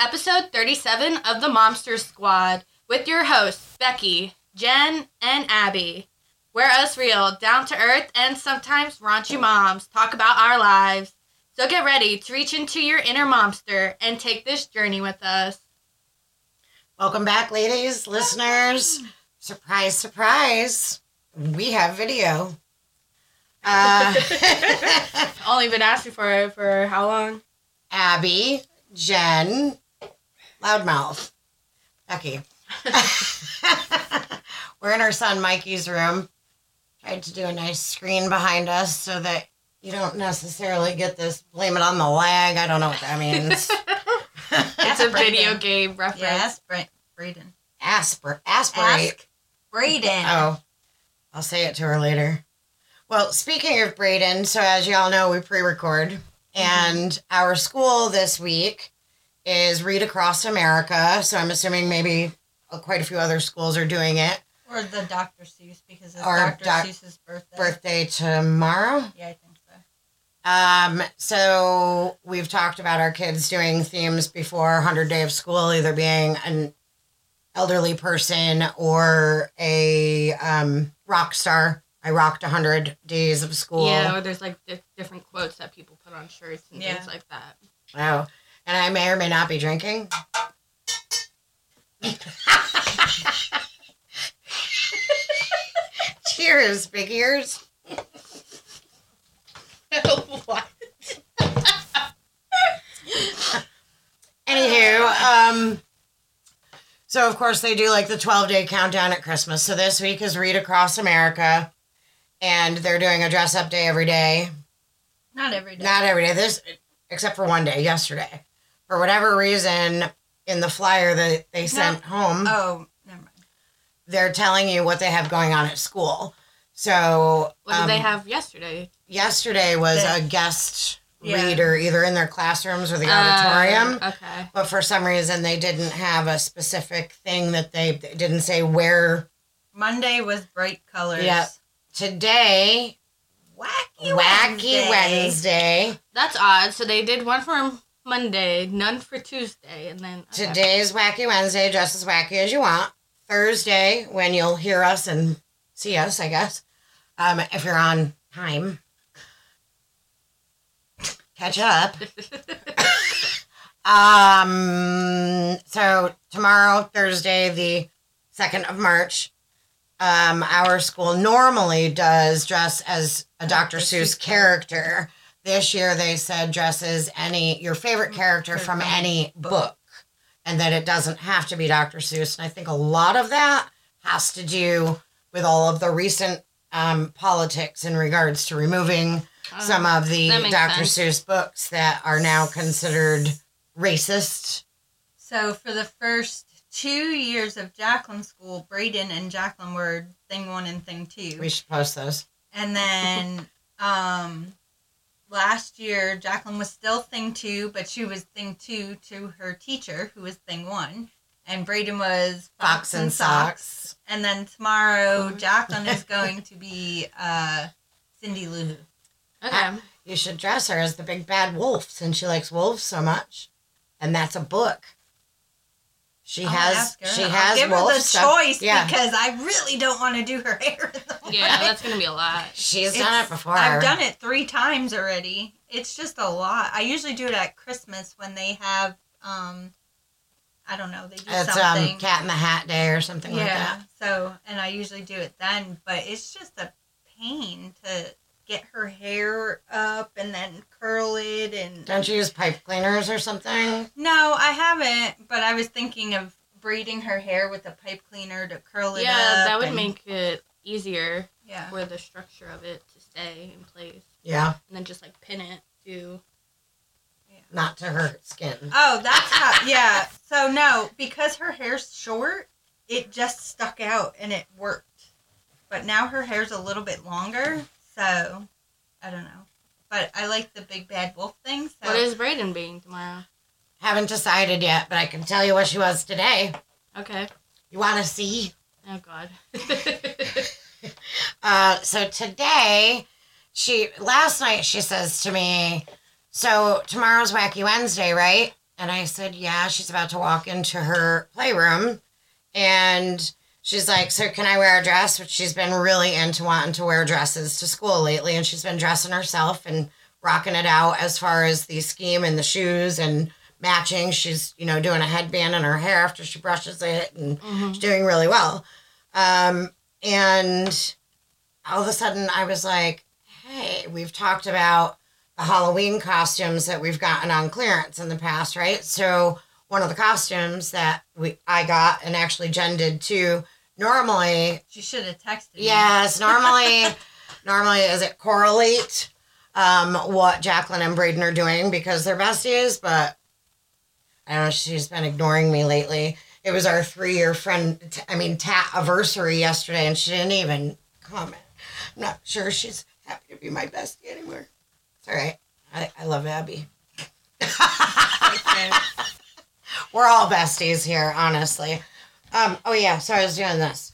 episode 37 of the Momster Squad with your hosts, Becci, Jenn, and Abby. We're us real, down to earth, and sometimes raunchy moms talk about our lives. So get ready to reach into your inner momster and take this journey with us. Welcome back, ladies, listeners. Surprise, surprise. We have video. Uh, Only been asking for it for how long? Abby, Jenn, Loudmouth, Becci. We're in our son Mikey's room. Tried to do a nice screen behind us so that you don't necessarily get this blame it on the lag. I don't know what that means. It's a video game reference. Yes, Bra- Braden. Aspir- aspirate. Ask Braden. Oh, I'll say it to her later. Well, speaking of Braden, so as you all know, we pre record, mm-hmm. and our school this week is Read Across America. So I'm assuming maybe uh, quite a few other schools are doing it. Or the Dr. Seuss because it's Or Dr. Doc- Seuss's birthday. Birthday tomorrow. Yeah, I think so. Um, so we've talked about our kids doing themes before 100 Day of School, either being an elderly person or a um, rock star. I rocked 100 days of school. Yeah, or there's like di- different quotes that people put on shirts and Yeah. things like that. Oh, and I may or may not be drinking. Cheers, big ears. what? Anywho, um, so of course they do like the 12 day countdown at Christmas. So this week is Read Across America, and they're doing a dress up day every day. Not every day. Not every day. This, except for one day, yesterday. For whatever reason, in the flyer that they sent home, oh, never mind. they're telling you what they have going on at school. So What did um, they have yesterday? Yesterday was The- a guest Yeah. reader, either in their classrooms or the auditorium. Uh, okay. But for some reason, they didn't have a specific thing that they, they didn't say where. Monday was bright colors. Yeah. Today, Wacky, Wacky Wednesday. Wednesday. That's odd. So they did one for Monday, none for Tuesday, and then okay. Today's Wacky Wednesday, just as wacky as you want. Thursday, when you'll hear us and see us, I guess, um, if you're on time. Catch up. um, so tomorrow, Thursday, the 2nd of March, um, our school normally does dress as a Dr. Seuss character. This year they said dress as any your favorite character from any book and that it doesn't have to be Dr. Seuss. And I think a lot of that has to do with all of the recent um, politics in regards to removing some of the Dr. sense. Seuss books that are now considered racist. So for the first two years of Jacqueline school, Braden and Jacqueline were thing one and thing two. We should post those. And then um last year Jacqueline was still thing two, but she was thing two to her teacher, who was thing one. And Braden was Fox and Socks. And then tomorrow Jacqueline is going to be uh Cindy Lou Who. Okay. You should dress her as the big bad wolf since she likes wolves so much. And that's a book. She I'll has ask her. she I'll has give her the stuff. choice Yeah. because I really don't want to do her hair. in the Yeah, that's gonna be a lot. She's It's- done it before. I've done it three times already. It's just a lot. I usually do it at Christmas when they have, um, I don't know, they do It's something. um Cat in the Hat Day or something like yeah. that. So, and I usually do it then, but it's just a pain to get her hair up and then curl it and. Don't you use pipe cleaners or something? No, I haven't. But I was thinking of braiding her hair with a pipe cleaner to curl it Yeah, up. that would and- make it easier Yeah. for the structure of it to stay in place, Yeah, and then just like pin it to. not to her skin. Oh, that's how. Yeah. So no, because her hair's short, it just stuck out and it worked. But now her hair's a little bit longer, so I don't know. But I like the big bad wolf thing. So What is Braden being tomorrow? Haven't decided yet, but I can tell you what she was today. Okay. You want to see? Oh God. Uh, so today, she last night she says to me, "So tomorrow's Wacky Wednesday, right?" And I said, Yeah, she's about to walk into her playroom. And she's like, So can I wear a dress? But she's been really into wanting to wear dresses to school lately. And she's been dressing herself and rocking it out as far as the scheme and the shoes and matching. She's, you know, doing a headband in her hair after she brushes it. And Mhm. she's doing really well. Um, and all of a sudden I was like, hey, we've talked about the Halloween costumes that we've gotten on clearance in the past, right? So one of the costumes that we I got and actually Jenn did too. Normally, She should have texted me. yes, normally, normally is it correlate um, what Jacqueline and Braden are doing because they're besties, but I don't know. She's been ignoring me lately. It was our three-year friend, t- I mean, tat anniversary yesterday, and she didn't even comment. I'm not sure she's happy to be my bestie anymore. It's all right. I, I love Abby. We're all besties here, honestly. Um, oh yeah, so I was doing this.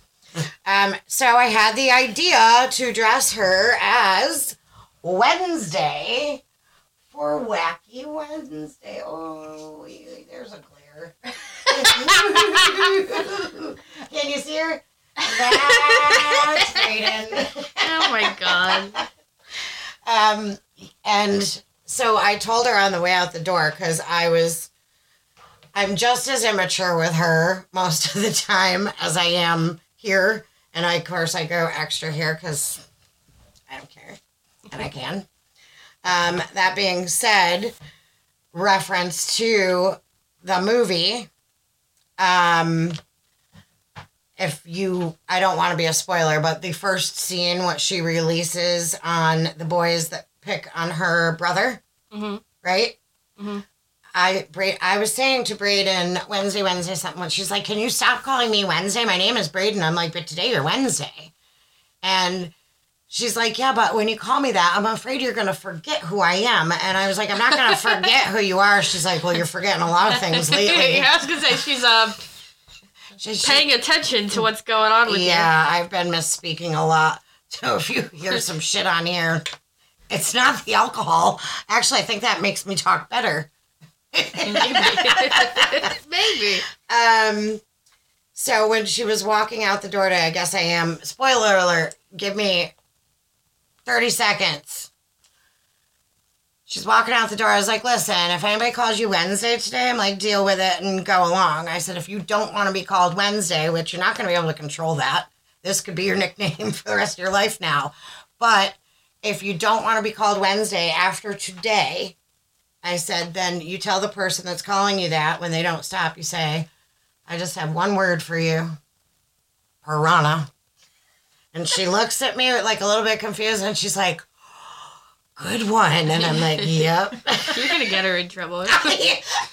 Um, so I had the idea to dress her as Wednesday for Wacky Wednesday. Oh, there's a glare. Can you see her? That's Braden. Oh my god. Um, and so I told her on the way out the door because I was, I'm just as immature with her most of the time as I am here. And I, of course, I go extra here because I don't care and I can. Um, that being said, reference to the movie. Um, if you, I don't want to be a spoiler, but the first scene, what she releases on the boys that pick on her brother, Mhm. right? Mhm. I I was saying to Braden Wednesday, Wednesday something. She's like, "Can you stop calling me Wednesday? My name is Braden." I'm like, "But today you're Wednesday," and she's like, "Yeah, but when you call me that, I'm afraid you're gonna forget who I am." And I was like, "I'm not gonna forget who you are." She's like, "Well, you're forgetting a lot of things lately." yeah, I was gonna say she's uh She- she- paying attention to what's going on with you. yeah, I've been misspeaking a lot. So if you hear some shit on here, it's not the alcohol. Actually, I think that makes me talk better. Maybe. Um, so when she was walking out the door to, I guess I am, spoiler alert, give me 30 seconds. She's walking out the door. I was like, listen, if anybody calls you Wednesday today, I'm like, deal with it and go along. I said, if you don't want to be called Wednesday, which you're not going to be able to control that, this could be your nickname for the rest of your life now. But if you don't want to be called Wednesday after today, I said, then you tell the person that's calling you that when they don't stop, you say, I just have one word for you piranha. And she looks at me like a little bit confused and she's like, good one. And I'm like, yep. You're gonna get her in trouble.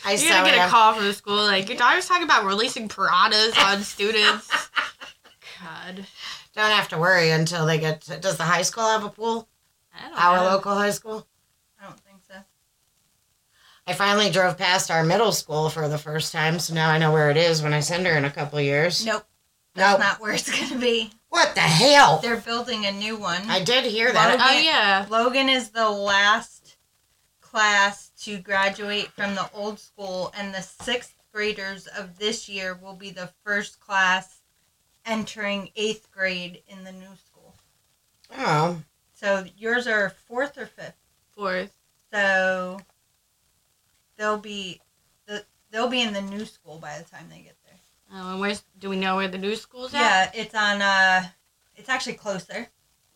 I you're going to get a call from the school like your daughter's talking about releasing piranhas on students. God. Don't have to worry until they get to, does the high school have a pool? I don't Our know. local high school? I don't think so. I finally drove past our middle school for the first time, so now I know where it is when I send her in a couple years. Nope. No. That's not where it's gonna be. What the hell? They're building a new one. I did hear that. Oh yeah. Logan is the last class to graduate from the old school, and the sixth graders of this year will be the first class entering eighth grade in the new school. Oh, So yours are fourth or fifth. Fourth. So they'll be the they'll be in the new school by the time they get there. Oh, and where's do we know where the new school's at? Yeah, it's on uh it's actually closer.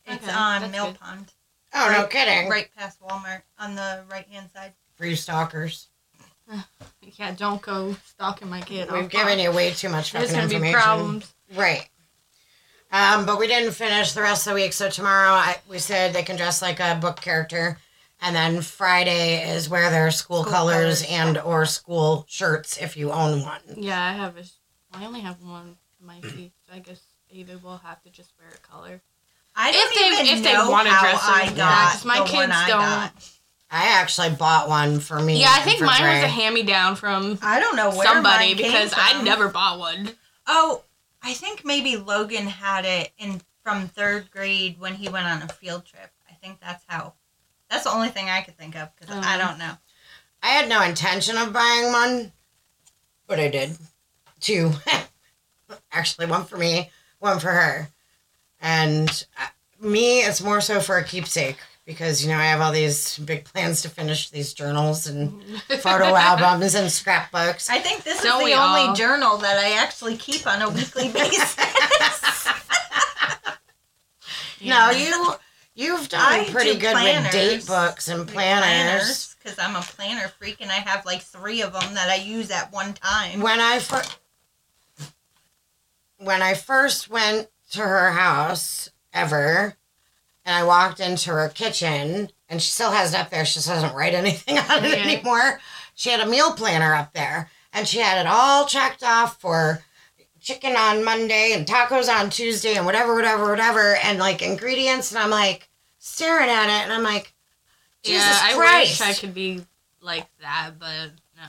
It's Okay, on Mill good. Pond. oh no kidding. Right past Walmart on the right hand side. Free stalkers. Yeah, don't go stalking my kid. We've given you way too much There's fucking gonna be information. problems. Right. Um, but we didn't finish the rest of the week. So tomorrow, I, we said they can dress like a book character, and then Friday is wear their school, School colors, colors. and or school shirts if you own one. Yeah, I have a. I only have one in my feet. So I guess Ava will have to just wear a color. I If don't they- even if they know wanna how dress them, I yeah, got 'cause my the one kids I don't- got. I actually bought one for me. Yeah, I think for mine was a hand me down from I don't know where somebody because I never bought one. Oh, I think maybe Logan had it in from third grade when he went on a field trip. I think that's how. That's the only thing I could think of because I Oh. don't know. I had no intention of buying one, but I did. Two. Actually, one for me, one for her. And uh, me, it's more so for a keepsake because, you know, I have all these big plans to finish these journals and photo albums and scrapbooks. I think this Don't is we the only all? journal that I actually keep on a weekly basis. No, you. You've done I pretty do good with date books and planners. because I'm a planner freak and I have like three of them that I use at one time. when I fir- when I first went to her house ever, and I walked into her kitchen, and she still has it up there. She just doesn't write anything on it Yeah. anymore. She had a meal planner up there, and she had it all checked off for chicken on Monday and tacos on Tuesday and whatever, whatever, whatever, and like ingredients. And I'm like staring at it, and I'm like, Jesus yeah, I Christ! wish I could be like that, but no.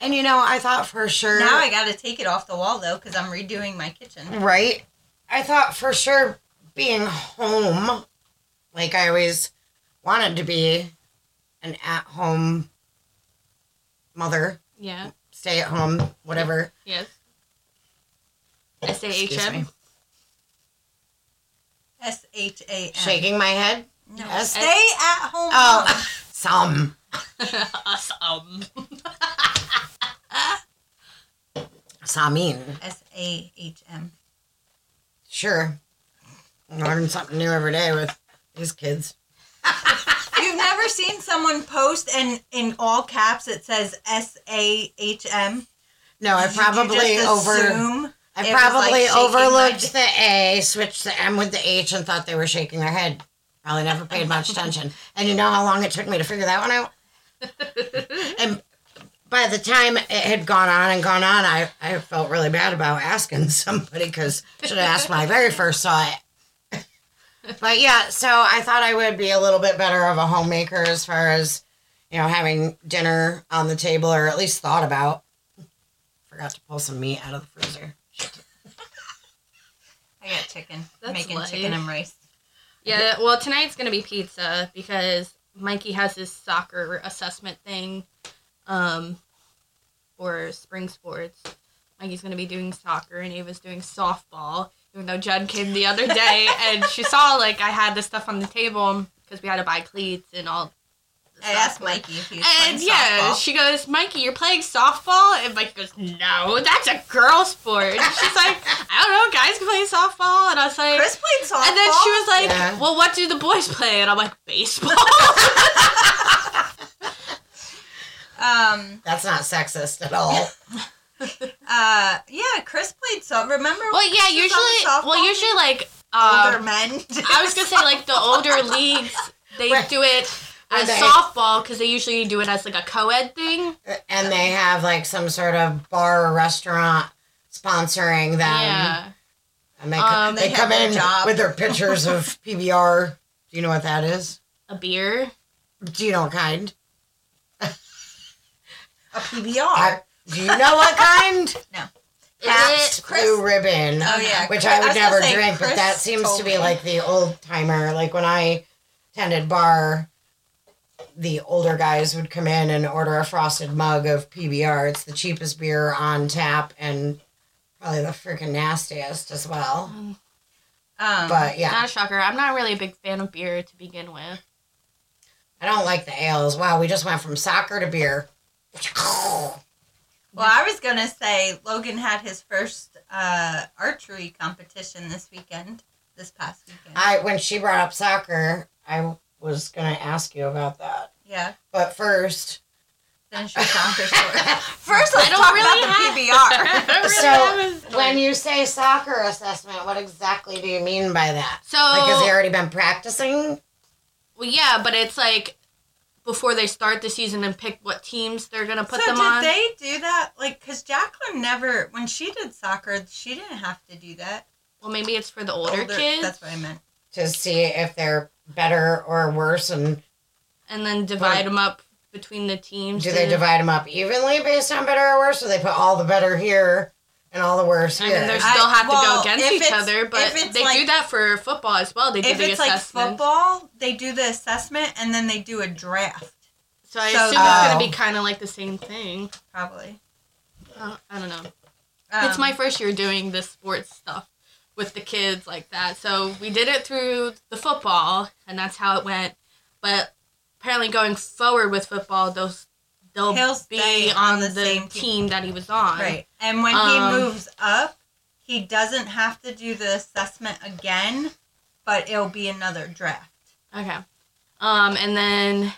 And you know, I thought for sure. Now I got to take it off the wall though because I'm redoing my kitchen. Right. I thought for sure being home, like I always wanted to be an at home mother, Yeah. stay at home, whatever. Yes. S A H Excuse me. M. S H A M. Shaking my head. No, Yes. stay at home. Oh, some. Awesome. Samin. S A H M. Sure. Learn something new every day with these kids. You've never seen someone post and in all caps it says S A H M. No, I probably over. Assume I like, probably shaking overlooked my- the A, switched the M with the H, and thought they were shaking their head. Probably never paid much attention. And you know how long it took me to figure that one out? and by the time it had gone on and gone on, I, I felt really bad about asking somebody because I should have asked when I very first saw it. but yeah, so I thought I would be a little bit better of a homemaker as far as, you know, having dinner on the table or at least thought about. Forgot to pull some meat out of the freezer. I got chicken. That's making life. chicken and rice. Yeah, well, tonight's gonna be pizza because Mikey has his soccer assessment thing, um, for spring sports. Mikey's gonna be doing soccer and Ava's doing softball. Even though Jenn came the other day and she saw like I had the stuff on the table because we had to buy cleats and all. The I stuff asked Mikey if he was And playing yeah, softball. she goes, Mikey, you're playing softball? And Mikey goes, No, that's a girl sport. And she's like, I don't know, guys can play softball. And I was like, Chris played softball. and then she was like, Yeah. Well, what do the boys play? And I'm like, Baseball. um, That's not sexist at all. uh, yeah, Chris played so. Remember? well, yeah, Chris was usually, the softball well, usually, like, older um, men. I was gonna say, like, the older leagues, they Right. do it Where as they- softball because they usually do it as, like, a co ed thing. and they have like some sort of bar or restaurant sponsoring them. yeah. And they, Um, they, They come in job. with their pictures of PBR. Do you know what that is? A beer. Do you know what kind? a PBR. I- do you know what kind? no. Pabst? Chris- Blue Ribbon. Oh, yeah. Which I I would was gonna never say, drink, but that seems to be me. like the old timer. Like when I attended bar, the older guys would come in and order a frosted mug of PBR. It's the cheapest beer on tap and probably the freaking nastiest as well. Um, But yeah, Not a shocker. I'm not really a big fan of beer to begin with. I don't like the ales. Wow, we just went from soccer to beer. well, I was gonna say Logan had his first uh, archery competition this weekend. This past weekend. I when she brought up soccer, I was gonna ask you about that. yeah. But first, Finish your soccer story. First, let's I don't talk really about the PBR. Really so when you say soccer assessment, what exactly do you mean by that? So Like, has he already been practicing? Well, yeah, but it's like before they start the season and pick what teams they're gonna put so them did on. they do that? Like, cause Jacqueline never, when she did soccer, she didn't have to do that. well, maybe it's for the older, kids, That's what I meant. to see if they're better or worse and and then divide But- them up between the teams. do they divide them up evenly based on better or worse or they put all the better here and all the worse I here mean, they I- still have to well, go against each other, but if it's they do that for football as well. They do If the it's like assessment. football, they do the assessment and then they do a draft. So I So- assume it's gonna Oh. be kind of like the same thing. Probably. Uh, I don't know. Um, it's my first year doing this sports stuff with the kids like that. So we did it through the football, and that's how it went. But apparently, going forward with football, those they'll He'll be on the, the same team. team. that he was on. Right. And when Um, he moves up, he doesn't have to do the assessment again, but it'll be another draft. Okay. Um, and then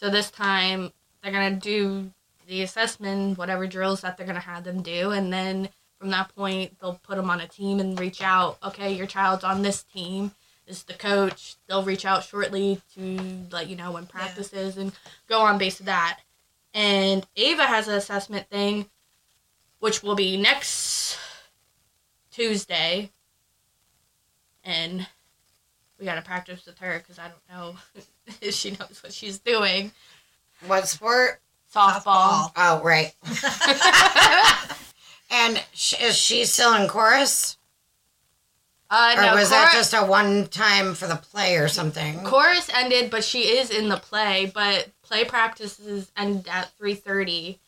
so this time they're gonna do the assessment, whatever drills that they're gonna have them do, and then from that point they'll put them on a team and reach out. Okay, your child's on this team. This is the coach. They'll reach out shortly to let you know when practice is and go on base of that. And Ava has an assessment thing, which will be next Tuesday. And we gotta practice with her because I don't know if she knows what she's doing. What sport? Softball. Oh, right. and sh- is she still in chorus? Uh, Or no, was that just a one time for the play or something? chorus ended, but she is in the play. But play practices end at three thirty,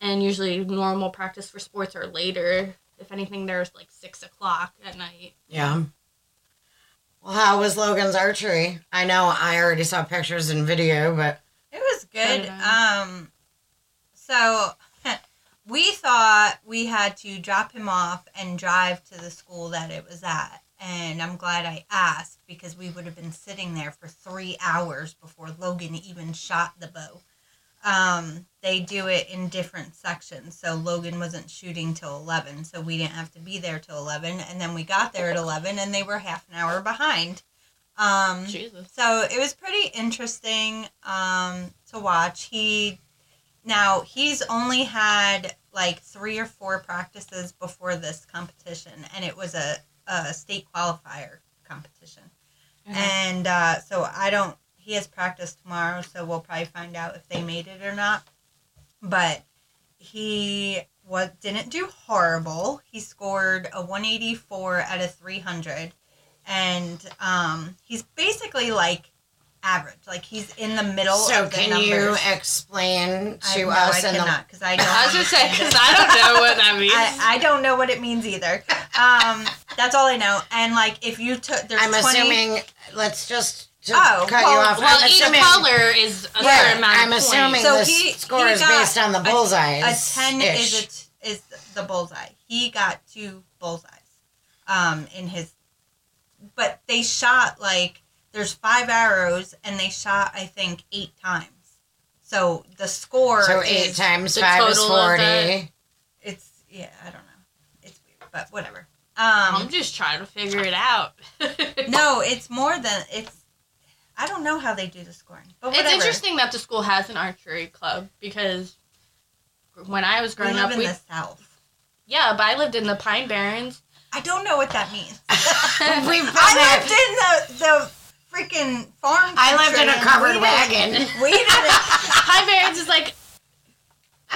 and usually normal practice for sports are later. If anything, there's like six o'clock at night. Yeah. Well, how was Logan's archery? I know I already saw pictures and video, but It was good. Um, so we thought we had to drop him off and drive to the school that it was at. And I'm glad I asked because we would have been sitting there for three hours before Logan even shot the bow. Um, they do it in different sections. So Logan wasn't shooting till 11, so we didn't have to be there till 11. And then we got there at 11 and they were half an hour behind. Um, Jesus. so it was pretty interesting um, to watch. He now he's only had like three or four practices before this competition, and it was a, a state qualifier competition. Mhm. And uh, so I don't. He has practice tomorrow, so we'll probably find out if they made it or not. But he was didn't do horrible. He scored a 184 out of 300, and um, he's basically like average. Like he's in the middle. so of the can you numbers. explain I, to no, us I cannot because I don't. I was gonna say because. I don't know what that means. I, I don't know what it means either. Um, that's all I know. And like, if you took, there's I'm 20, assuming. Let's just to Oh, cut well- you off. well, I'm each assuming, color is a Right, certain amount I'm of assuming points. So the he- score he is based on the a- A ten is a t- is the bullseye. He got two bullseyes, um, in his. But they shot like there's five arrows, and they shot I think eight times. So the score so is eight times the five is forty. it's yeah I don't know it's weird but whatever. Um I'm just trying to figure it out. no, it's more than it's. I don't know how they do the scoring, but It's interesting that the school has an archery club because when I was We growing live up, in we the south. yeah, but I lived in the Pine Barrens. I don't know what that means. We've been I lived in the the freaking farm. I lived in a covered wagon. We didn't. Pine Barrens is like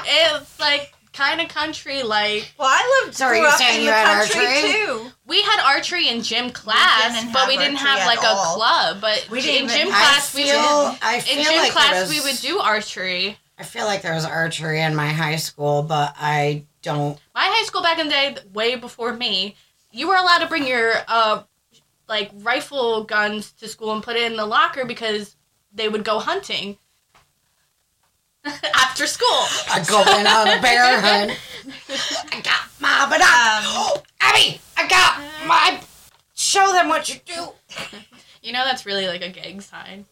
it's like kind of country. Like Well, I lived. So are grew you up saying in you the had country archery? too? we had archery in gym class, didn't but we didn't have like a club. But We didn't gym even- I class we feel. would I in gym like class was, we would do archery. I feel like there was archery in my high school, but I don't. My high school back in the day, way before me, you were allowed to bring your uh like rifle guns to school and put it in the locker because they would go hunting after school. I go in on a bear hunt. I got my binoc- Um, Abby, I got my. Show them what you do. You know that's really like a gang sign.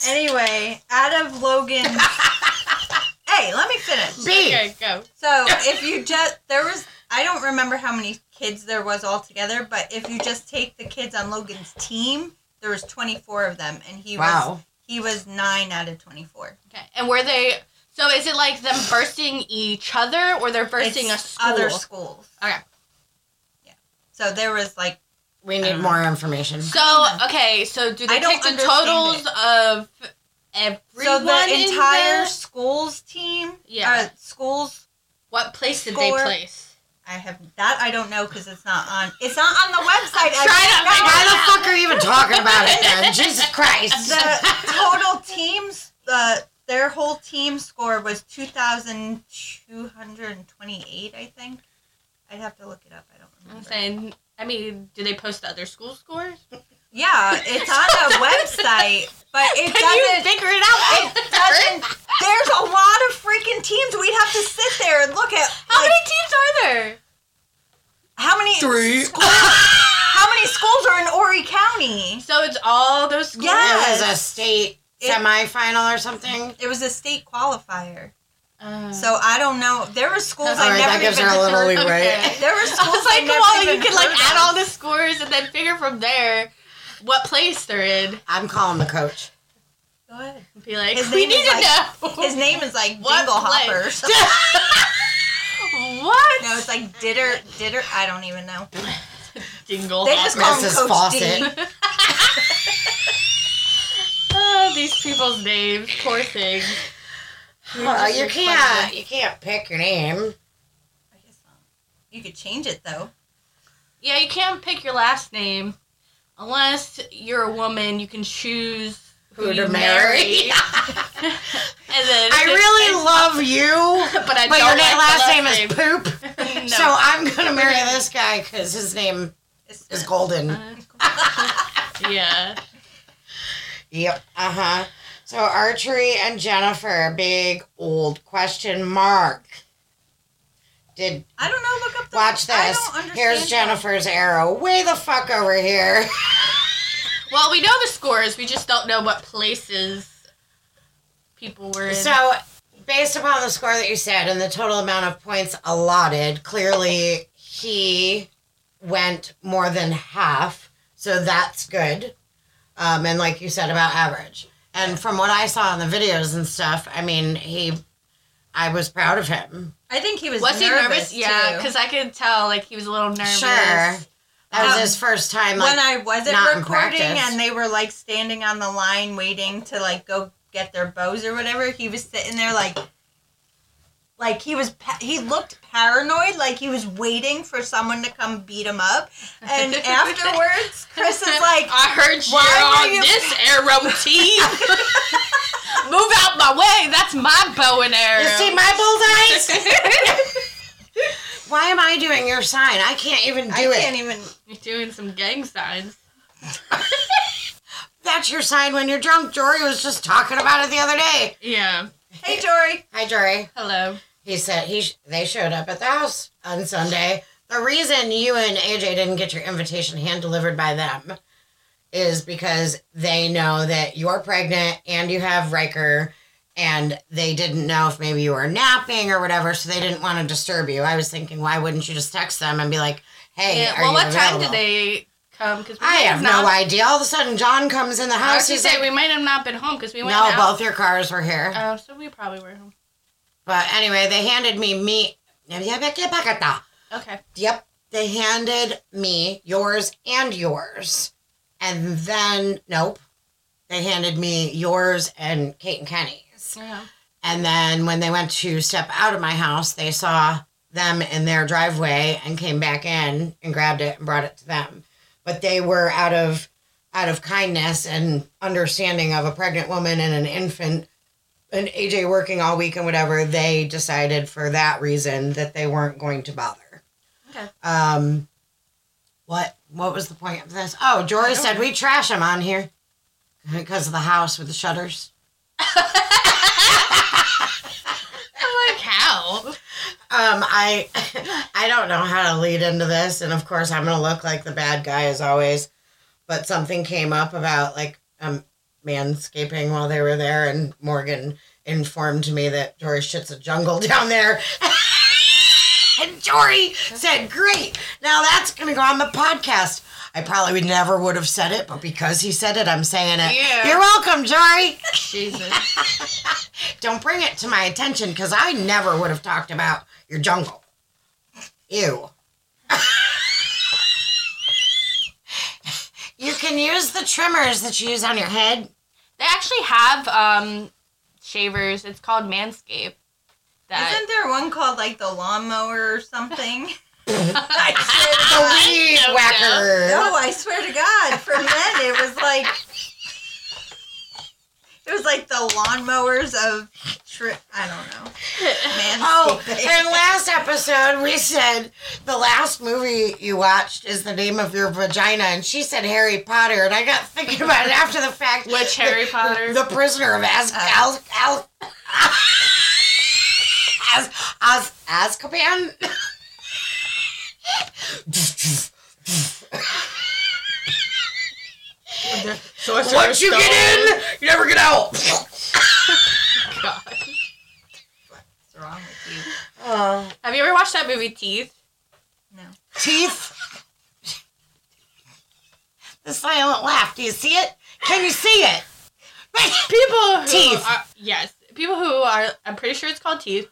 anyway, out of Logan. hey, let me finish. B. okay, go. So if you just there was I don't remember how many kids there was altogether, but if you just take the kids on Logan's team, there was 24 of them, and he was he was nine out of 24. Okay, and were they? So is it like them bursting each other, or they're bursting It's a school? Other schools. Okay. Yeah. So there was like We need don't more information. So okay, so do they I take the understand totals of everyone? so the in entire the- schools team. Yeah. Uh, schools What place did Score. they place? I have that. I don't know because it's not on. It's not on the website. I Try to don't figure Why the fuck are you even talking about it then? Jesus Christ. the total teams uh, their whole team score was 2228 i think i'd have to look it up i don't I'm remember saying. I mean, do they post the other school scores? yeah it's on the website but it Can you doesn't figure it out? it doesn't there's a lot of freaking teams we'd have to sit there and look at How like, many teams are there? how many Three. schools, how many schools are in Horry County So it's all those schools. Yeah. It was a state It- semifinal or something. it was a state qualifier Uh, so I don't know there were schools I right, never that gives even her a little leeway. Okay. there were I schools was like, I never well, you even could like add all the scores and then figure from there what place they're in. I'm calling the coach. Go ahead. Be like, His we need to like- know. His name is like What Dingle place? Hopper. what? no, it's like Ditter Ditter. I don't even know. Dingle. They just Hopper. call him Coach Fawcett. D. oh, these people's names. Poor things. Well, you can't. funny. You can't pick your name. I guess not. You could change it though. Yeah, you can't pick your last name unless you're a woman. You can choose who, Who you to marry. and then I really love you, but I but don't your like last the name is Poop. No. So I'm gonna marry this guy because his name It's is Golden. yeah. Yep. Uh huh. So archery and Jennifer, big old question mark. Did I don't know. Look up the. watch I this? don't understand Here's that. Jennifer's arrow. Way the fuck over here. Well, we know the scores. We just don't know what places people were in. So, based upon the score that you said and the total amount of points allotted, clearly he went more than half. So that's good. Um, and like you said about average. And from what I saw in the videos and stuff, I mean, he, I was proud of him. I think he was. was he nervous? too. Yeah, because I could tell like he was a little nervous. Sure. That was Um, his first time. Like, when I wasn't recording and they were like standing on the line waiting to like go get their bows or whatever, he was sitting there like, like he was pa- he looked paranoid, like he was waiting for someone to come beat him up. And afterwards, Chris is like, I heard you Why on you- this arrow team. Move out my way. That's my bow and arrow. you see my bullseyes? Why am I doing your sign? I can't even do I it. can't even. You're doing some gang signs. That's your sign when you're drunk. Jory was just talking about it the other day. Yeah. Hey, Jory. Hi, Jory. Hello. He said he sh- they showed up at the house on Sunday. The reason you and AJ didn't get your invitation hand delivered by them is because they know that you're pregnant and you have Riker, and they didn't know if maybe you were napping or whatever, so they didn't want to disturb you. I was thinking, why wouldn't you just text them and be like, "Hey, Yeah, well, what time did they come? Because I have no idea. All of a sudden, John comes in the I house. was gonna He's say like, we might have not been home because we went "No, out. both your cars were here." Oh, so we probably were home. But anyway, they handed me me. Okay. Yep. They handed me yours and yours. And then, nope. They handed me yours and Kate and Kenny's. Yeah. And then when they went to step out of my house, they saw them in their driveway and came back in and grabbed it and brought it to them. But they were out of out of kindness and understanding of a pregnant woman and an infant and AJ working all week and whatever, they decided for that reason that they weren't going to bother. Okay. Um, what what was the point of this? Oh, Jory said we trash him on here because of the house with the shutters. I'm like, how? Um, I I don't know how to lead into this, and of course I'm gonna look like the bad guy as always. But something came up about like um manscaping while they were there, and Morgan informed me that Jory shits a jungle down there. and Jory said, "Great, now that's gonna go on the podcast." I probably would never would have said it, but because he said it, I'm saying it. Yeah. You're welcome, Jory. Jesus. Don't bring it to my attention because I never would have talked about your jungle. Ew. you can use the trimmers that you use on your head. They actually have um shavers. It's called Manscaped. that. Isn't there one called like the lawnmower or something? The I weed don't know. whacker. No, I swear to God, for men it was like it was like the lawnmowers of tri- I don't know. Oh, Manscaping. and last episode we said the last movie you watched is the name of your vagina, and she said Harry Potter, and I got thinking about it after the fact. Which Harry Potter? The Prisoner of Az uh. Al Al Az Az Azkaban. So once you get in, you never get out. God. What's wrong with you? Oh, Have you ever watched that movie Teeth? No. teeth. The silent laugh. Do you see it? Can you see it? People who Teeth. Are, yes, people who are. I'm pretty sure it's called Teeth.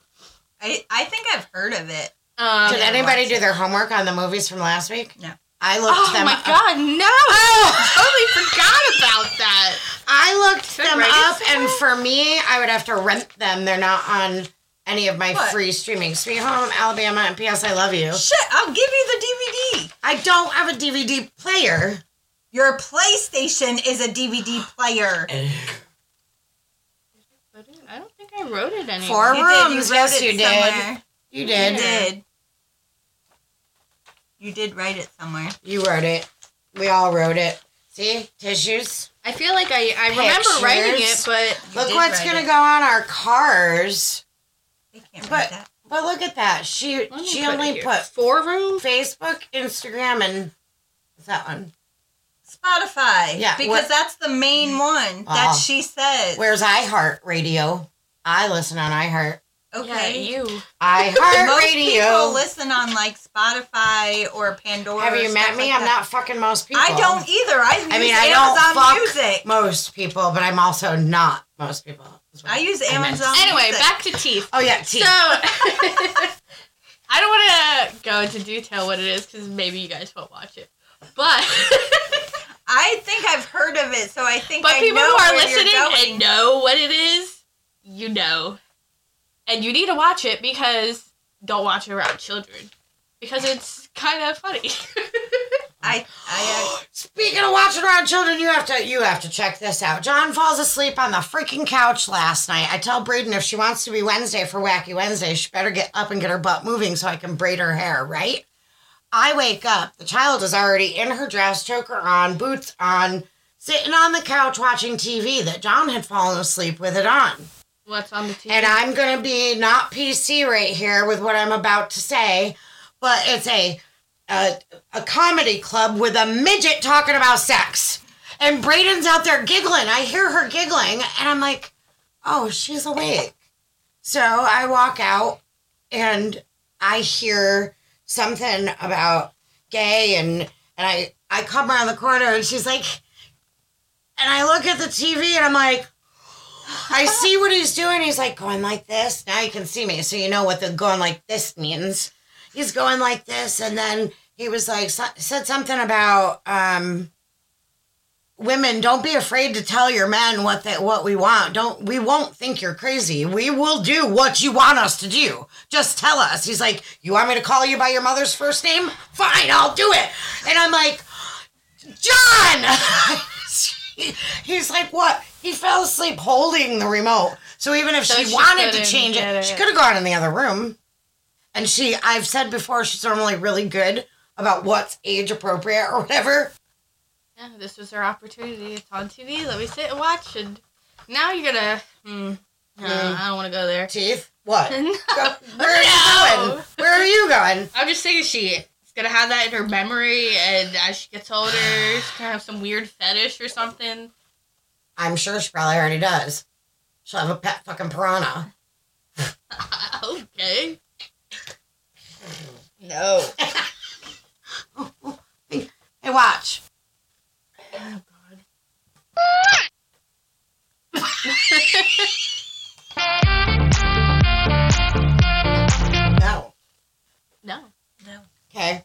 I, I think I've heard of it. Um, Did anybody do their homework on the movies from last week? No. I looked them up. oh them my up. god, no! Oh! totally forgot about that. I looked Good them writing up, skill. and for me, I would have to rent them. They're not on any of my What? free streaming. Sweet Home Alabama and P.S. I Love You. Shit, I'll give you the DVD. I don't have a DVD player. Your PlayStation is a DVD player. I don't think I wrote it anywhere. Four You did, you rooms. wrote Yes, you did. somewhere. You You did. Did. You did write it somewhere. You wrote it. We all wrote it. See? Tissues. I feel like I, I remember writing it, but Look what's going to go on our cars. They can't But- write that. But look at that. She Let she put only put four room. Facebook, Instagram, and what's that one? Spotify. Yeah, Because what- that's the main one that Oh. she says. Where's iHeart Radio? I listen on iHeart. Okay. Yeah, you. iHeart Most people listen on like Spotify or Pandora. Have you met me? like I'm that. not fucking most people. I don't either. I use I mean, I don't Amazon fuck Music. most people, but I'm also not most people. I use meant. Amazon. Anyway, Music. back to teeth. Oh yeah, teeth. So. I don't want to go into detail what it is because maybe you guys won't watch it. But I think I've heard of it, so I think but I people know who are listening going. and know what it is, you know, and you need to watch it because don't watch it around children because it's kind of funny. I, I, uh, Speaking of watching around children, you have to you have to check this out. John falls asleep on the freaking couch last night. I tell Braden if she wants to be Wednesday for Wacky Wednesday, she better get up and get her butt moving so I can braid her hair, right? I wake up, the child is already in her dress, choker on, boots on, sitting on the couch watching TV that John had fallen asleep with it on. What's on the TV? And I'm going to be not PC right here with what I'm about to say, but it's a, a a comedy club with a midget talking about sex. And Braden's out there giggling. I hear her giggling and I'm like, "Oh, she's awake." So I walk out and I hear something about gay and and I I come around the corner and she's like and I look at the TV and I'm like I see what he's doing. He's like going like this. Now you can see me, so you know what the going like this means. He's going like this, and then he was like so- said something about um, women. Don't be afraid to tell your men what they, what we want. Don't we won't think you're crazy. We will do what you want us to do. Just tell us. He's like, you want me to call you by your mother's first name? Fine, I'll do it. And I'm like, John. He's like, what? He fell asleep holding the remote. So even if So she, she wanted to change it, it. she could have gone in the other room. And she, I've said before, she's normally really good about what's age appropriate or whatever. Yeah, this was her opportunity. It's on TV. Let me sit and watch. And now you're gonna. Hmm. no, Hmm. I don't want to go there. Teeth? What? No. Go, where are you No. going? Where are you going? I'm just saying she's gonna have that in her memory, and as she gets older, she's gonna have some weird fetish or something. I'm sure she probably already does. She'll have a pet fucking piranha. okay. No. Hey, watch. Oh God. No. No. No. Okay.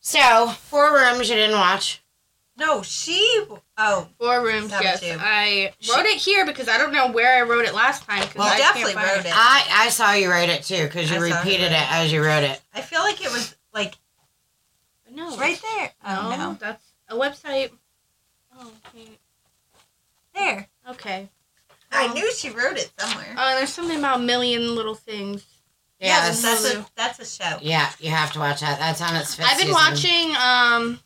So, four rooms you didn't watch. No, she. Oh, Four rooms, yes. two. I wrote it here because I don't know where I wrote it last time. Well, I you can't definitely wrote it. I, I saw you write it too because you I repeated write it as you wrote it. I feel like it was like No, right there. Oh no, that's a website. Oh, okay. there. okay. I Oh. knew she wrote it somewhere. Uh, there's something about a million little things. Yeah, yes, that's, that's a that's a show. yeah, you have to watch that. That's on its fifth I've been season. watching. Um,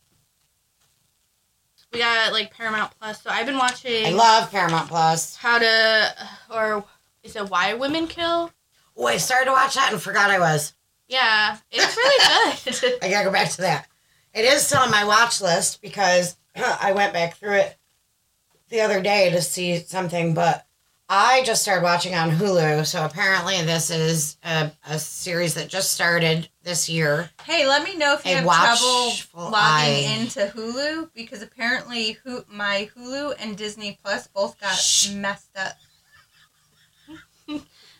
we got like Paramount Plus, so I've been watching I love Paramount Plus. how to or is it Why Women Kill? Oh, I started to watch that and forgot I was. Yeah, it's really good. I gotta go back to that. It is still on my watch list because I went back through it the other day to see something, but I just started watching on Hulu. So apparently, this is a, a series that just started this year. Hey, let me know if you A have trouble logging eye. into Hulu because apparently Hu- my Hulu and Disney Plus both got Shh. messed up.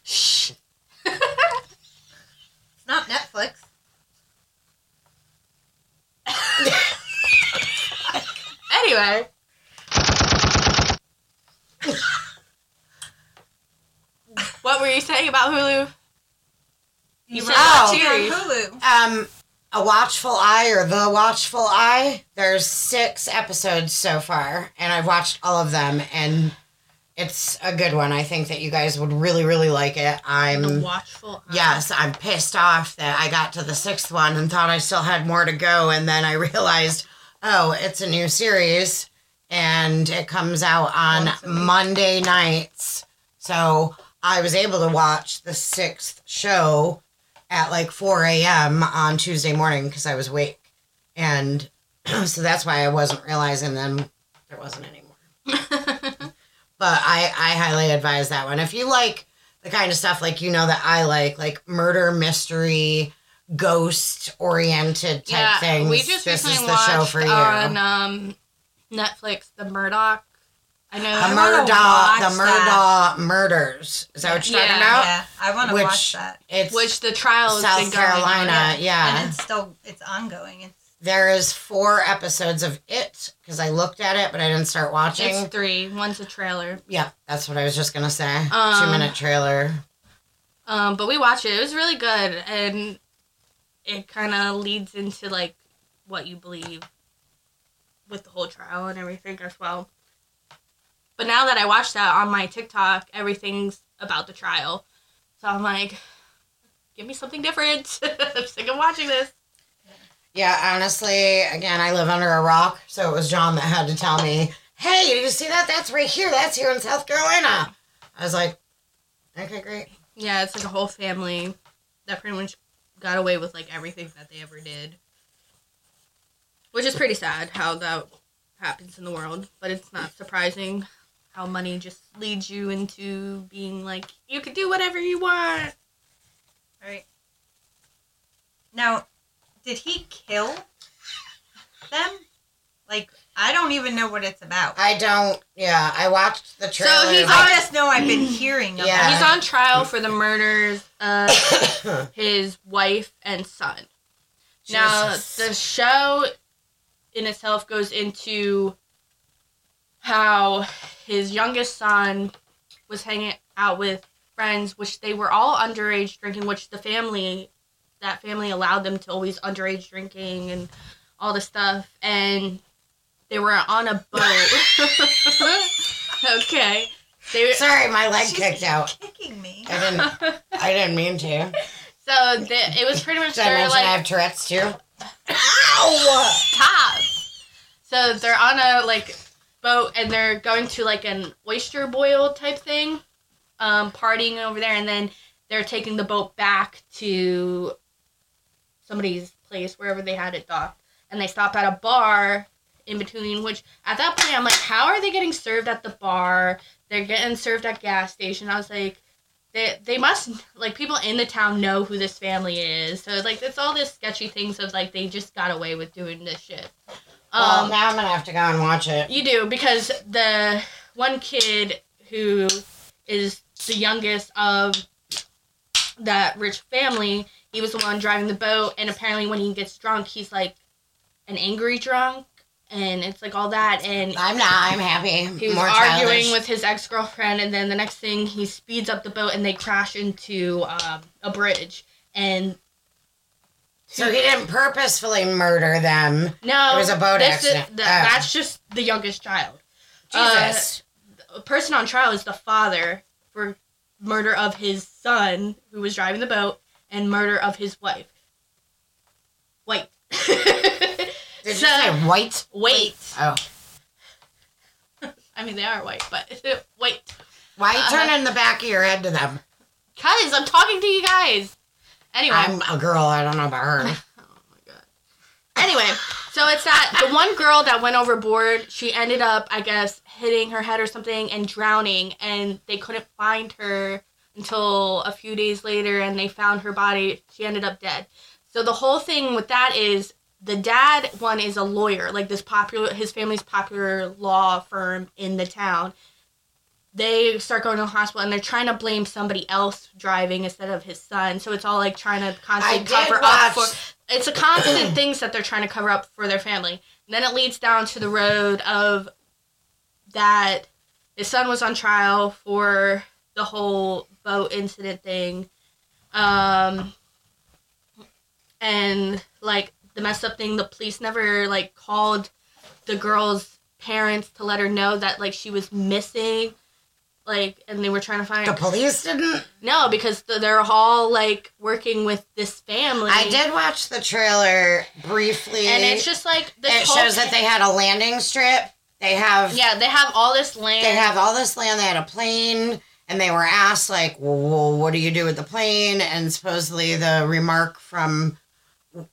Shh. It's not Netflix. Anyway. what were you saying about Hulu? You said Oh. watching on series. Hulu. Um, a Watchful Eye or The Watchful Eye. There's six episodes so far, and I've watched all of them, and it's a good one. I think that you guys would really, really like it. I'm the Watchful Eye. Yes, I'm pissed off that I got to the sixth one and thought I still had more to go. And then I realized, oh, it's a new series and it comes out on Once a week. Monday nights. So I was able to watch the sixth show at like 4 a.m. on Tuesday morning because I was awake. And so that's why I wasn't realizing then there wasn't anymore. But I, I highly advise that one. If you like the kind of stuff like you know that I like, like murder mystery, ghost oriented type yeah, things, we just this is recently the show watched for you. on um, Netflix the Murdaugh. I know. the watch the Murdaugh murders. Is that what you're Yeah. talking about? Yeah, I want to watch that. It's which the trial has South been going. Carolina. Yeah, And it's still it's ongoing. It's there is four episodes of it because I looked at it, but I didn't start watching. It's three. One's a trailer. yeah, that's what I was just gonna say. Two Um, minute trailer. Um, but we watched it. It was really good, and it kind of leads into like what you believe with the whole trial and everything as well. But now that I watched that on my TikTok, everything's about the trial. So I'm like, give me something different. I'm sick of watching this. Yeah, honestly, again, I live under a rock, so it was John that had to tell me, "Hey, did you see that? That's right here. That's here in South Carolina." I was like, "Okay, great." Yeah, it's like a whole family that pretty much got away with like everything that they ever did. Which is pretty sad how that happens in the world, but it's not surprising how money just leads you into being like you can do whatever you want. right. Now, did he kill them? Like I don't even know what it's about. I don't. Yeah, I watched the trailer. he's I just know I've been hearing about Yeah. He's on trial for the murders of his wife and son. Now, the show in itself goes into how his youngest son was hanging out with friends, which they were all underage drinking, which the family, that family allowed them to always underage drinking and all this stuff. And they were on a boat. okay. They were, Sorry, my leg She's kicked out. kicking me. I didn't. I didn't mean to. so the, it was pretty much Did I their mention like I have Tourette's too? Ow! top. So they're on a like boat and they're going to like an oyster boil type thing, um, partying over there, and then they're taking the boat back to somebody's place wherever they had it docked, and they stop at a bar in between. Which at that point I'm like, how are they getting served at the bar? They're getting served at gas station. I was like. They, they must like people in the town know who this family is so like it's all this sketchy things of like they just got away with doing this shit Well, um, now I'm gonna have to go and watch it. you do because the one kid who is the youngest of that rich family, he was the one driving the boat, and apparently when he gets drunk, he's like an angry drunk, and it's like all that and I'm not. I'm happy. he was More arguing childish. with his ex-girlfriend and then the next thing he speeds up the boat and they crash into um, a bridge and So he didn't purposefully murder them. no It was a boat accident. the- Oh. that's just the youngest child Uh, Jesus. a person on trial is the father for murder of his son who was driving the boat and murder of his wife white Did so- you say white? wait Oh. i mean they are white but wait Why you Uh, turning the back of your head to them? Cuz I'm talking to you guys. Anyway. I'm a girl. I don't know about her. oh my god. Anyway, so it's that the one girl that went overboard, she ended up, I guess, hitting her head or something and drowning and they couldn't find her until a few days later and they found her body. She ended up dead. So the whole thing with that is the dad one is a lawyer, like this popular his family's popular law firm in the town. They start going to the hospital and they're trying to blame somebody else driving instead of his son. So it's all like trying to constantly cover watch. up for it's a constant things that they're trying to cover up for their family. And then it leads down to the road of that his son was on trial for the whole boat incident thing. Um and like the messed up thing, the police never like called the girl's parents to let her know that like she was missing. Like, and they were trying to find the police didn't. no because they're all like working with this family. I did watch the trailer briefly. and it's just like it shows that they had a landing strip. They have yeah they have all this land. they have all this land. They had a plane, and they were asked like, "Well, what do you do with the plane?" And supposedly the remark from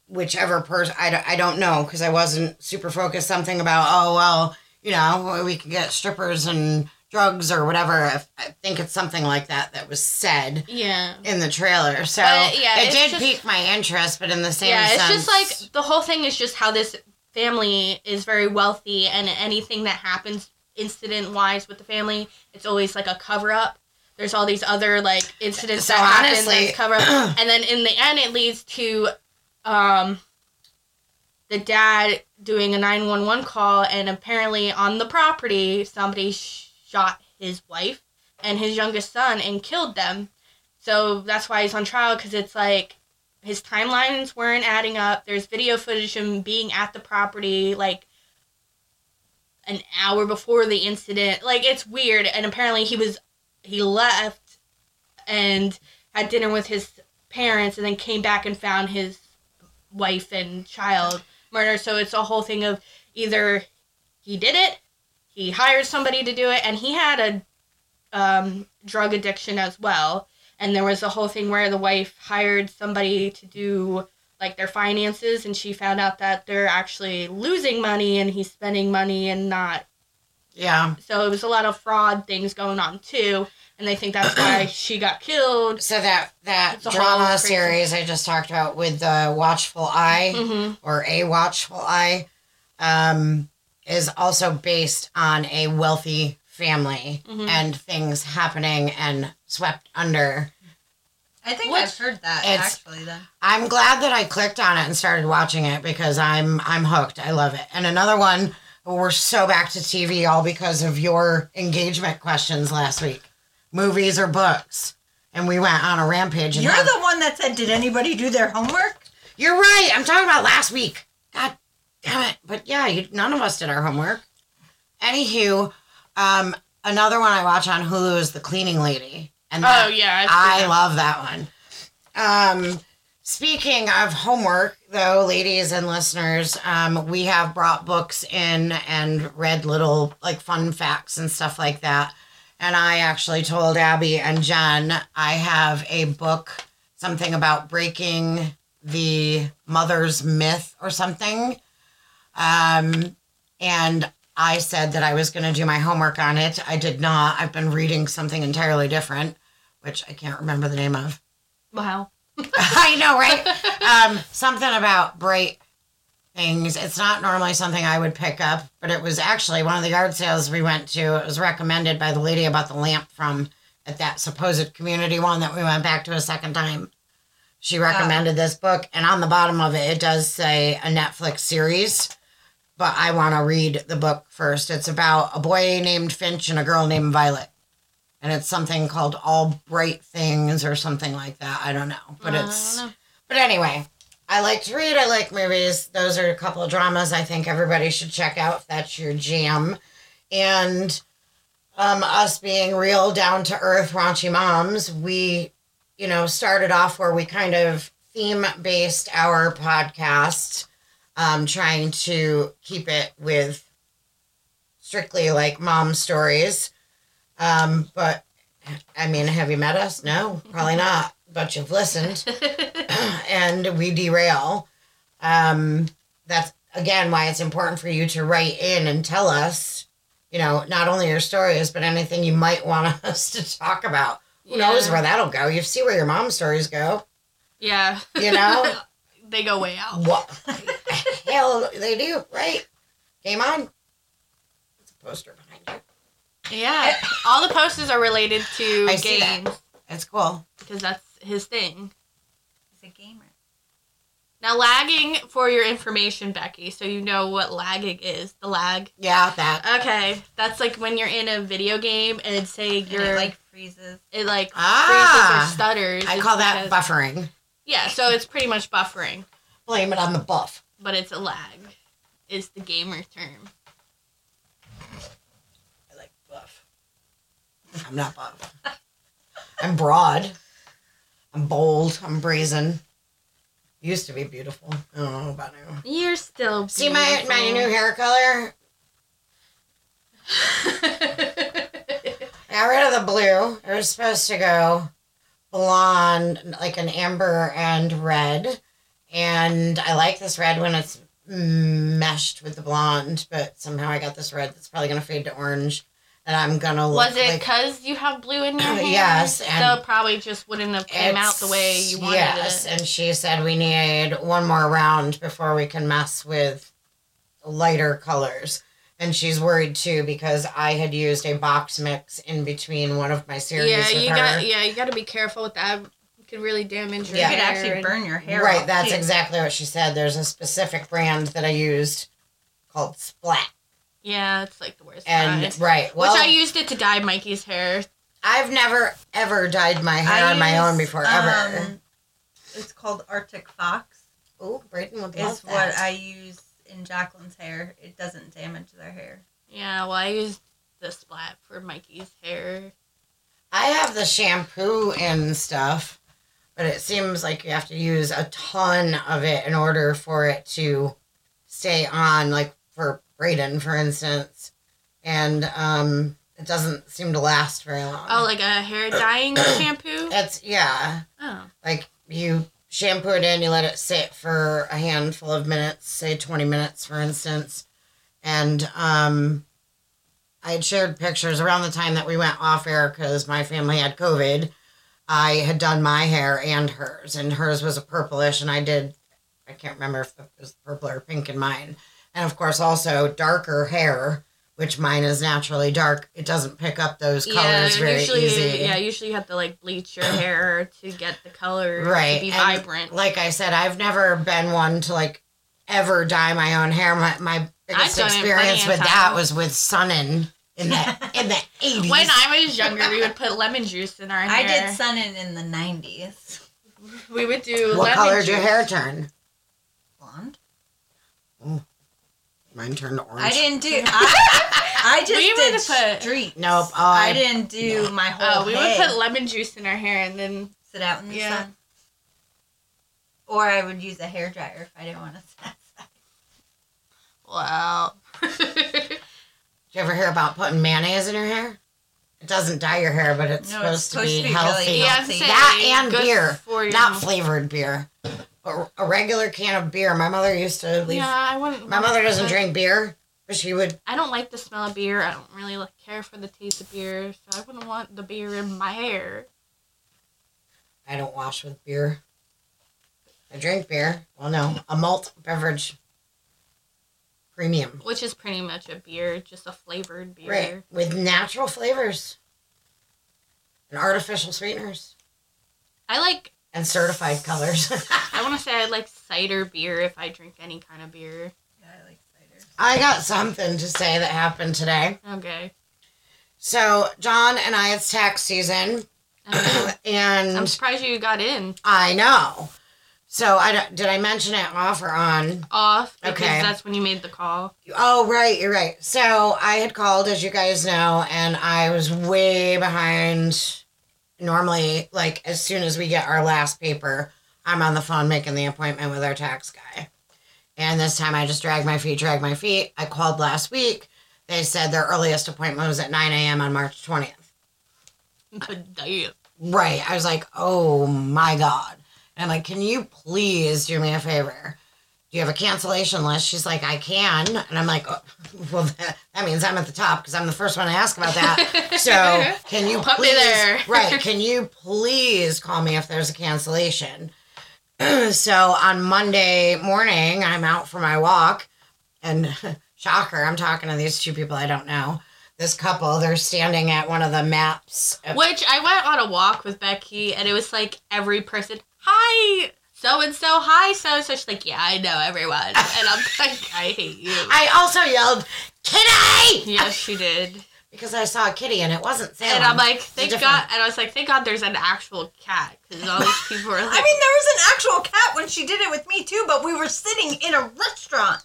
whichever person I, I don't know because I wasn't super focused. Something about oh well, you know, we could get strippers and drugs or whatever. I, I think it's something like that that was said yeah. in the trailer. So But, yeah, it did just- pique my interest, but in the same yeah, it's sense, just like the whole thing is just how this family is very wealthy, and anything that happens incident wise with the family, it's always like a cover up. There's all these other like incidents So that happen honestly- that's cover up, and then in the end, it leads to um, the dad doing a nine one one call, and apparently on the property, somebody shot his wife and his youngest son and killed them. So that's why he's on trial because it's like his timelines weren't adding up. There's video footage of him being at the property like an hour before the incident. Like it's weird. And apparently he was he left and had dinner with his parents and then came back and found his wife and child murdered. So it's a whole thing of either he did it, he hired somebody to do it, and he had a um, drug addiction as well. And there was a whole thing where the wife hired somebody to do like their finances and she found out that they're actually losing money and he's spending money and not. Yeah. so it was a lot of fraud things going on too. And they think that's why she got killed. So that that drama series I just talked about with the Watchful Eye hmm or a Watchful Eye um, is also based on a wealthy family Mhm. and things happening and swept under. I think Which- I've heard that actually. Then I'm glad that I clicked on it and started watching it because I'm I'm hooked. I love it. And another one, we're so back to TV all because of your engagement questions last week. Movies or books. And we went on a rampage. And you're had- the one that said, "Did anybody do their homework?" You're right. I'm talking about last week. God damn it. But yeah, you, none of us did our homework. Anywho, um, another one I watch on Hulu is The Cleaning Lady. And oh that- yeah I've I seen love that one. Um, speaking of homework, though, ladies and listeners, um, we have brought books in and read little like fun facts and stuff like that. And I actually told Abby and Jenn I have a book, something about breaking the mother's myth or something. Um, and I said that I was going to do my homework on it. I did not. I've been reading something entirely different, which I can't remember the name of. wow I know, right? um, something about bright things. It's not normally something I would pick up, but it was actually one of the yard sales we went to. It was recommended by the lady about the lamp from at that supposed community one that we went back to a second time. She recommended this book, and on the bottom of it, it does say a Netflix series. But I want to read the book first. It's about a boy named Finch and a girl named Violet. And it's something called All Bright Things or something like that. I don't know. But I it's know. but anyway, I like to read. I like movies. Those are a couple of dramas I think everybody should check out if that's your jam. And um, us being real down to earth raunchy moms, we, you know, started off where we kind of theme based our podcast, um, trying to keep it with strictly like mom stories. Um, but I mean, have you met us? No, probably not. But you've listened and we derail. Um, that's again why it's important for you to write in and tell us, you know, not only your stories, but anything you might want us to talk about. Who knows where that'll go? You see where your mom stories go, Yeah. you know? they go way out. what hell they do, right? Game on. It's a poster behind you. Yeah. All the posters are related to I see that. games It's cool. because that's his thing. He's a gamer. Now, lagging for your information, Becci, so you know what lagging is. The lag. Yeah, that. Okay, that's like when you're in a video game and it's saying And you're it like like freezes. it like Ah. freezes or stutters. I call that because- buffering. Yeah, so it's pretty much buffering, Blame it on the buff. but it's a lag. Is the gamer term. I like buff. I'm not buff. I'm broad. I'm bold. I'm brazen. Used to be beautiful. I don't know about now. You're still See my my new hair color? I got rid of the blue. It was supposed to go blonde, like an amber and red. And I like this red when it's meshed with the blonde, but somehow I got this red that's probably gonna fade to orange. And I'm gonna look Was it like because you have blue in your hair? Yes, so and it probably just wouldn't have came out the way you wanted yes, it. and she said we need one more round before we can mess with lighter colors. And she's worried too because I had used a box mix in between one of my series Yeah, with you her. got yeah, you got to be careful with that. It could really damage your Yeah. You could hair. actually and- burn your hair right, off, that's too. exactly what she said. There's a specific brand that I used called Splat. Yeah, it's like the worst. And kind. right, well, Which I used it to dye Mikey's hair. I've never ever dyed my hair I on my own use, before ever. um, it's called Arctic Fox. oh, Braden would love Is that. what I use in Jacqueline's hair. It doesn't damage their hair. Yeah, well, I used the splat for Mikey's hair. I have the shampoo and stuff, but it seems like you have to use a ton of it in order for it to stay on, like for Braden, for instance. And um, it doesn't seem to last very long. Oh, like a hair dyeing shampoo. It's, yeah, Oh, like you shampoo it in, you let it sit for a handful of minutes, say 20 minutes, for instance. And um, I had shared pictures around the time that we went off air because my family had COVID. I had done my hair and hers, and hers was a purplish, and I did, I can't remember if it was purple or pink in mine. And of course, also darker hair, which mine is naturally dark. It doesn't pick up those yeah. colors very Usually, easy. yeah. Usually, you have to like bleach your hair to get the color right to be and vibrant. like i said i've never been one to like ever dye my own hair my, my biggest experience with that was with Sun-In in the in the 80s when I was younger, we would put lemon juice in our hair. I did Sun-In in the 90s. We would do what lemon color juice. did your hair turn Blonde? Mm. Mine turned orange I didn't do. I, I just We did would put- street. nope oh, I I, didn't do my oh, whole Oh, we head. would put lemon juice in our hair and then sit out in the Yeah. sun. Or I would use a hair dryer if I didn't want to sit outside. wow. did you ever hear about putting mayonnaise in your hair it doesn't dye your hair but it's, No, supposed, it's supposed to be to be healthy really yeah, healthy. I'm That and beer, for your not flavored beer but a regular can of beer my mother used to leave Yeah, I wouldn't. my mother doesn't drink beer but she would I don't like the smell of beer. I don't really like, care for the taste of beer, so I wouldn't want the beer in my hair. I don't wash with beer. I drink beer. Well, no, a malt beverage. Premium. Which is pretty much a beer, just a flavored beer. Right. With natural flavors and artificial sweeteners I like. And certified colors. I want to say I like cider beer if I drink any kind of beer. Yeah, I like cider. I got something to say that happened today. Okay. So, John and I, it's tax season, Okay. I'm surprised you got in I know. So, I don't, did I mention it off or on? off because Okay. that's when you made the call. Oh, right, you're right. So, I had called, as you guys know, and I was way behind. Normally, like, as soon as we get our last paper, I'm on the phone making the appointment with our tax guy. And this time I just dragged my feet, dragged my feet. I called last week. They said their earliest appointment was at 9 a.m. on March 20th. Damn. Right. I was like, oh my God. And I'm like, can you please do me a favor? You have a cancellation list? She's like, I can. And I'm like, oh, well, that, that means I'm at the top because I'm the first one to ask about that. So can you Put me please, there. right? Can you please call me if there's a cancellation? so on Monday morning, I'm out for my walk, and shocker, I'm talking to these two people I don't know. This couple, they're standing at one of the maps. Which I went on a walk with Becci, and it was like every person, hi, so and so, hi, so so. She's like, yeah, I know everyone, and I'm like, I hate you. I also yelled, "Kitty!" yes, she did, because I saw a kitty and it wasn't Salem. and I'm like, thank different- God, and I was like, thank God, there's an actual cat, because all these people were like, I mean, there was an actual cat when she did it with me too, but we were sitting in a restaurant.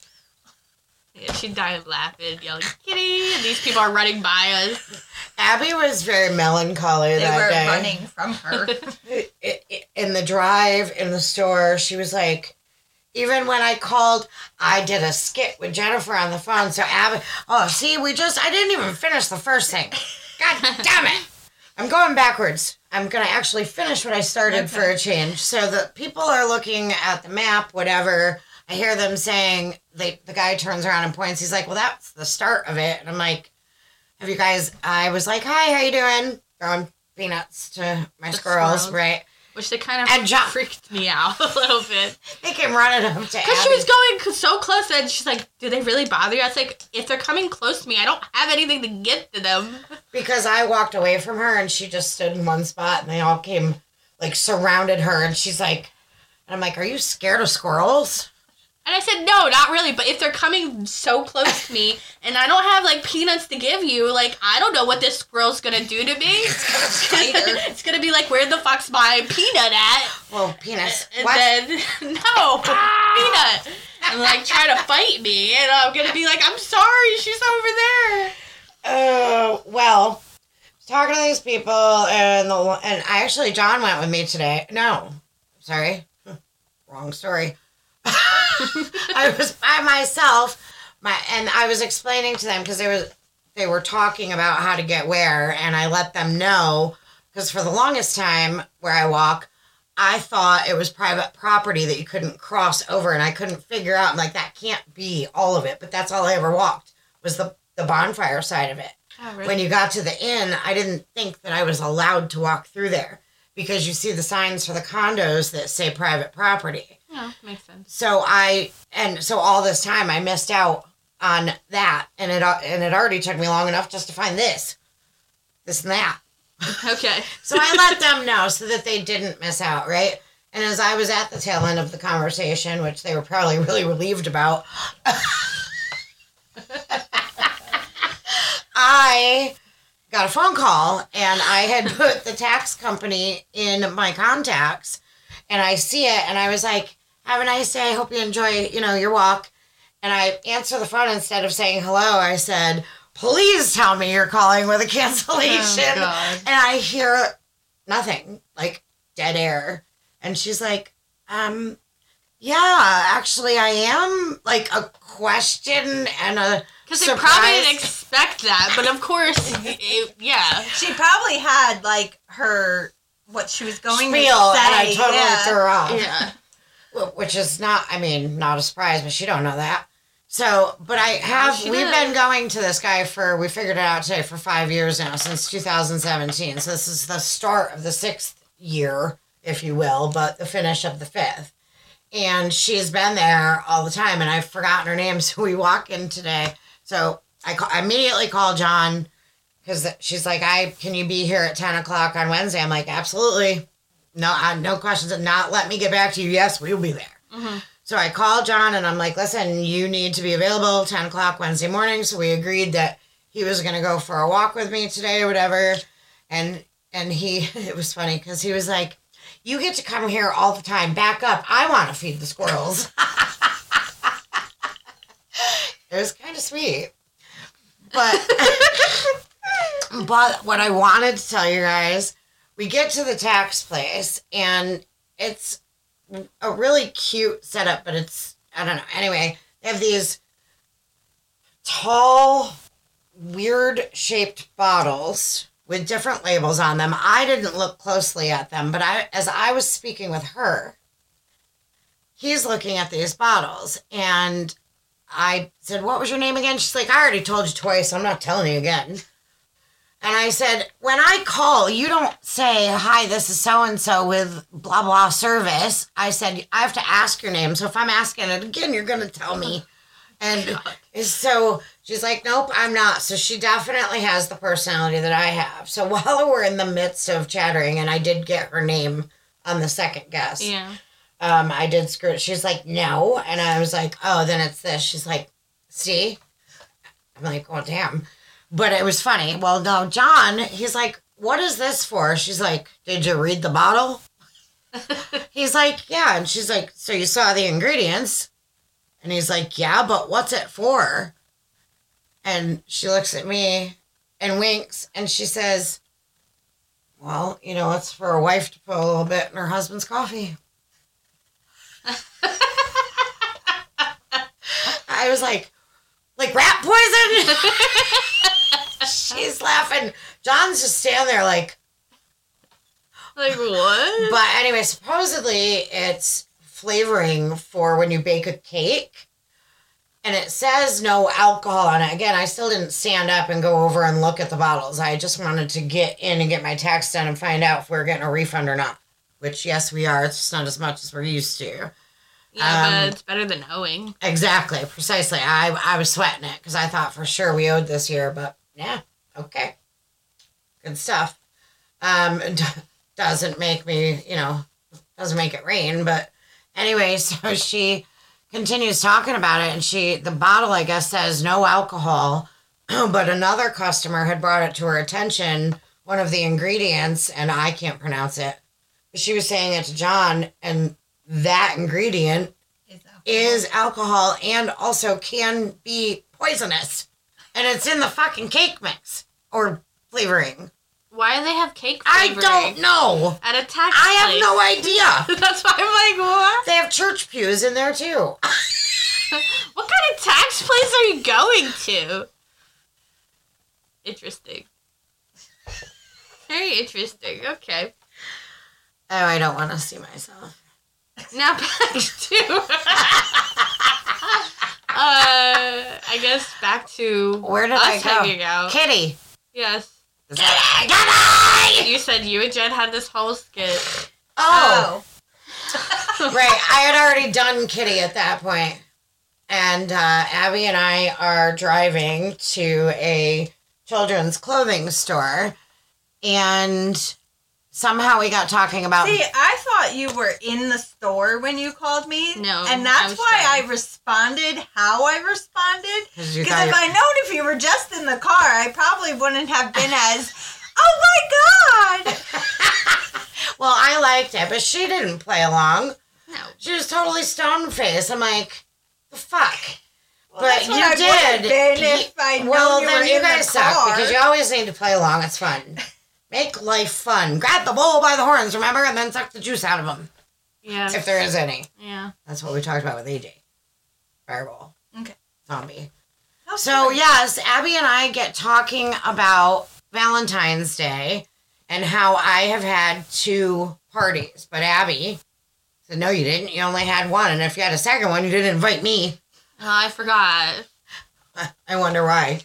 yeah, she died laughing, yelling, kitty, and these people are running by us. Abby was very melancholy They that were day. running from her. In the drive, in the store, she was like, even when I called, I did a skit with Jennifer on the phone. So Abby, oh, see, we just, I didn't even finish the first thing. God damn it. I'm going backwards. I'm going to actually finish what I started for a change. So the people are looking at the map, whatever. I hear them saying, they, the guy turns around and points. He's like, well, that's the start of it. And I'm like, have you guys, I was like, hi, how you doing? Throwing peanuts to my squirrels, squirrels. right? Which they kind of And John- freaked me out a little bit. They came running up to Because she was going so close, and she's like, "Do they really bother you?" I was like, "If they're coming close to me, I don't have anything to get to them." because I walked away from her and she just stood in one spot and they all came like surrounded her and she's like and I'm like, Are you scared of squirrels? And I said, "No, not really. But if they're coming so close to me, and I don't have like peanuts to give you, like I don't know what this squirrel's gonna do to me. it's gonna be like, where the fuck's my peanut at? Well, penis. And What? then no peanut." And like try to fight me, and I'm gonna be like, "I'm sorry, she's over there." Oh well, talking to these people and the and I actually John went with me today. No, sorry, wrong story. I was by myself, my and I was explaining to them because they was they were talking about how to get where, and I let them know because for the longest time where I walk. I thought it was private property that you couldn't cross over, and I couldn't figure out. I'm like, that can't be all of it, but that's all I ever walked was the the bonfire side of it Oh, when you got to the inn, I didn't think that I was allowed to walk through there because you see the signs for the condos that say private property. Yeah, makes sense. So I and so all this time I missed out on that, and it and it already took me long enough just to find this, this and that. Okay. So I let them know so that they didn't miss out, right? And as I was at the tail end of the conversation, which they were probably really relieved about, I got a phone call and I had put the tax company in my contacts and I see it and I was like, have a nice day. I hope you enjoy, you know, your walk. And I answer the phone instead of saying hello, I said, please tell me you're calling with a cancellation. Oh, And I hear nothing, like dead air. And she's like, um, yeah, actually I am like a question and a Because they probably didn't expect that, but of course, it, yeah. She probably had like her what she was going spiel, to say. and I totally yeah. threw her off. Yeah. Wh- Which is not, I mean, not a surprise, but she don't know that. So, but I have, she we've been going to this guy for, we figured it out today, for five years now, since 2017. So this is the start of the sixth year, if you will, but the finish of the fifth. And she's been there all the time, and I've forgotten her name. So we walk in today. So I, ca- I immediately call John because she's like, "I can you be here at ten o'clock on Wednesday?" I'm like, "Absolutely, no, uh, no questions. And not let me get back to you. Yes, we'll be there." Mhm. So I called John and I'm like, listen, you need to be available 10 o'clock Wednesday morning. So we agreed that he was going to go for a walk with me today or whatever. And, and he, it was funny because he was like, you get to come here all the time. Back up. I want to feed the squirrels. it was kind of sweet. But, but what I wanted to tell you guys, we get to the tax place and it's a really cute setup, but it's I don't know. Anyway, they have these tall, weird shaped bottles with different labels on them. I didn't look closely at them, but I as I was speaking with her, he's looking at these bottles and I said, What was your name again? She's like, I already told you twice. I'm not telling you again. And I said, when I call, you don't say, hi, this is so and so with blah, blah service. I said, I have to ask your name. So if I'm asking it again, you're going to tell me. And so she's like, nope, I'm not. So she definitely has the personality that I have. So while we're in the midst of chattering, and I did get her name on the second guess, Yeah. um, I did screw it. She's like, no. And I was like, oh, then it's this. She's like, see? I'm like, oh, damn. But it was funny. Well, no, John, he's like, what is this for? She's like, did you read the bottle? he's like, yeah. And she's like, so you saw the ingredients? And he's like, yeah, but what's it for? And she looks at me and winks and she says, well, you know, it's for a wife to put a little bit in her husband's coffee. I was like, like rat poison? She's laughing. John's just standing there like, Like what? but anyway, supposedly it's flavoring for when you bake a cake. And it says no alcohol on it. Again, I still didn't stand up and go over and look at the bottles. I just wanted to get in and get my tax done and find out if we are getting a refund or not. Which, yes, we are. It's just not as much as we're used to. yeah, um, but it's better than knowing. Exactly, precisely. I I was sweating it because I thought for sure we owed this year, but yeah, okay, good stuff. Um, d- doesn't make me, you know, doesn't make it rain, but anyway, so she continues talking about it, and she the bottle I guess says no alcohol, but another customer had brought it to her attention, one of the ingredients, and I can't pronounce it. But she was saying it to John, and that ingredient Is alcohol. is alcohol and also can be poisonous. And it's in the fucking cake mix or flavoring. Why do they have cake flavoring? I don't know. at a tax I have no idea. That's why I'm like, what? They have church pews in there too. What kind of tax place are you going to? Interesting. Very interesting. Okay. Oh, I don't want to see myself. Now back to. Uh, I guess back to Where did us I go? hanging out. Kitty. Yes. Kitty! Kitty! You said you and Jenn had this whole skit. Oh, right. I had already done Kitty at that point. And uh, Abby and I are driving to a children's clothing store. And somehow we got talking about. See, I thought you were in the store when you called me. No, And that's was why driving. I responded how I responded. 'cause Because if you- I known if you were just in the car, I probably wouldn't have been as, oh my god! well, I liked it, but she didn't play along. No. She was totally stone faced. I'm like, the fuck. Well, but that's you what I did. been Ye- if I'd well, known you then were you in guys the suck because you always need to play along. It's fun. Make life fun. Grab the bull by the horns, remember, and then suck the juice out of them Yeah. if there is any. yeah. That's what we talked about with AJ. Fireball. Okay. Zombie. How So yes, Abby and I get talking about Valentine's Day and how I have had two parties, but Abby said, "No, you didn't. You only had one, and if you had a second one, you didn't invite me." Oh, I forgot. I wonder why.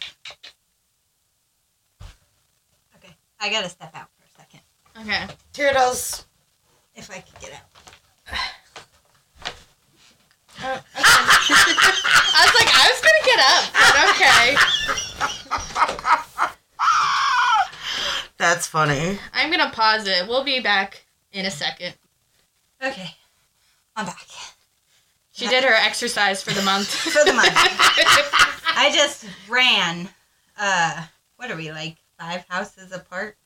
Okay, I gotta step out for a second. Okay. Turtles. If I could get out. I was like, I was gonna get up, but okay. That's funny. I'm gonna pause it. We'll be back in a second. Okay, I'm back. She did her exercise for the month. for the month. I just ran. Uh, what are we like five houses apart?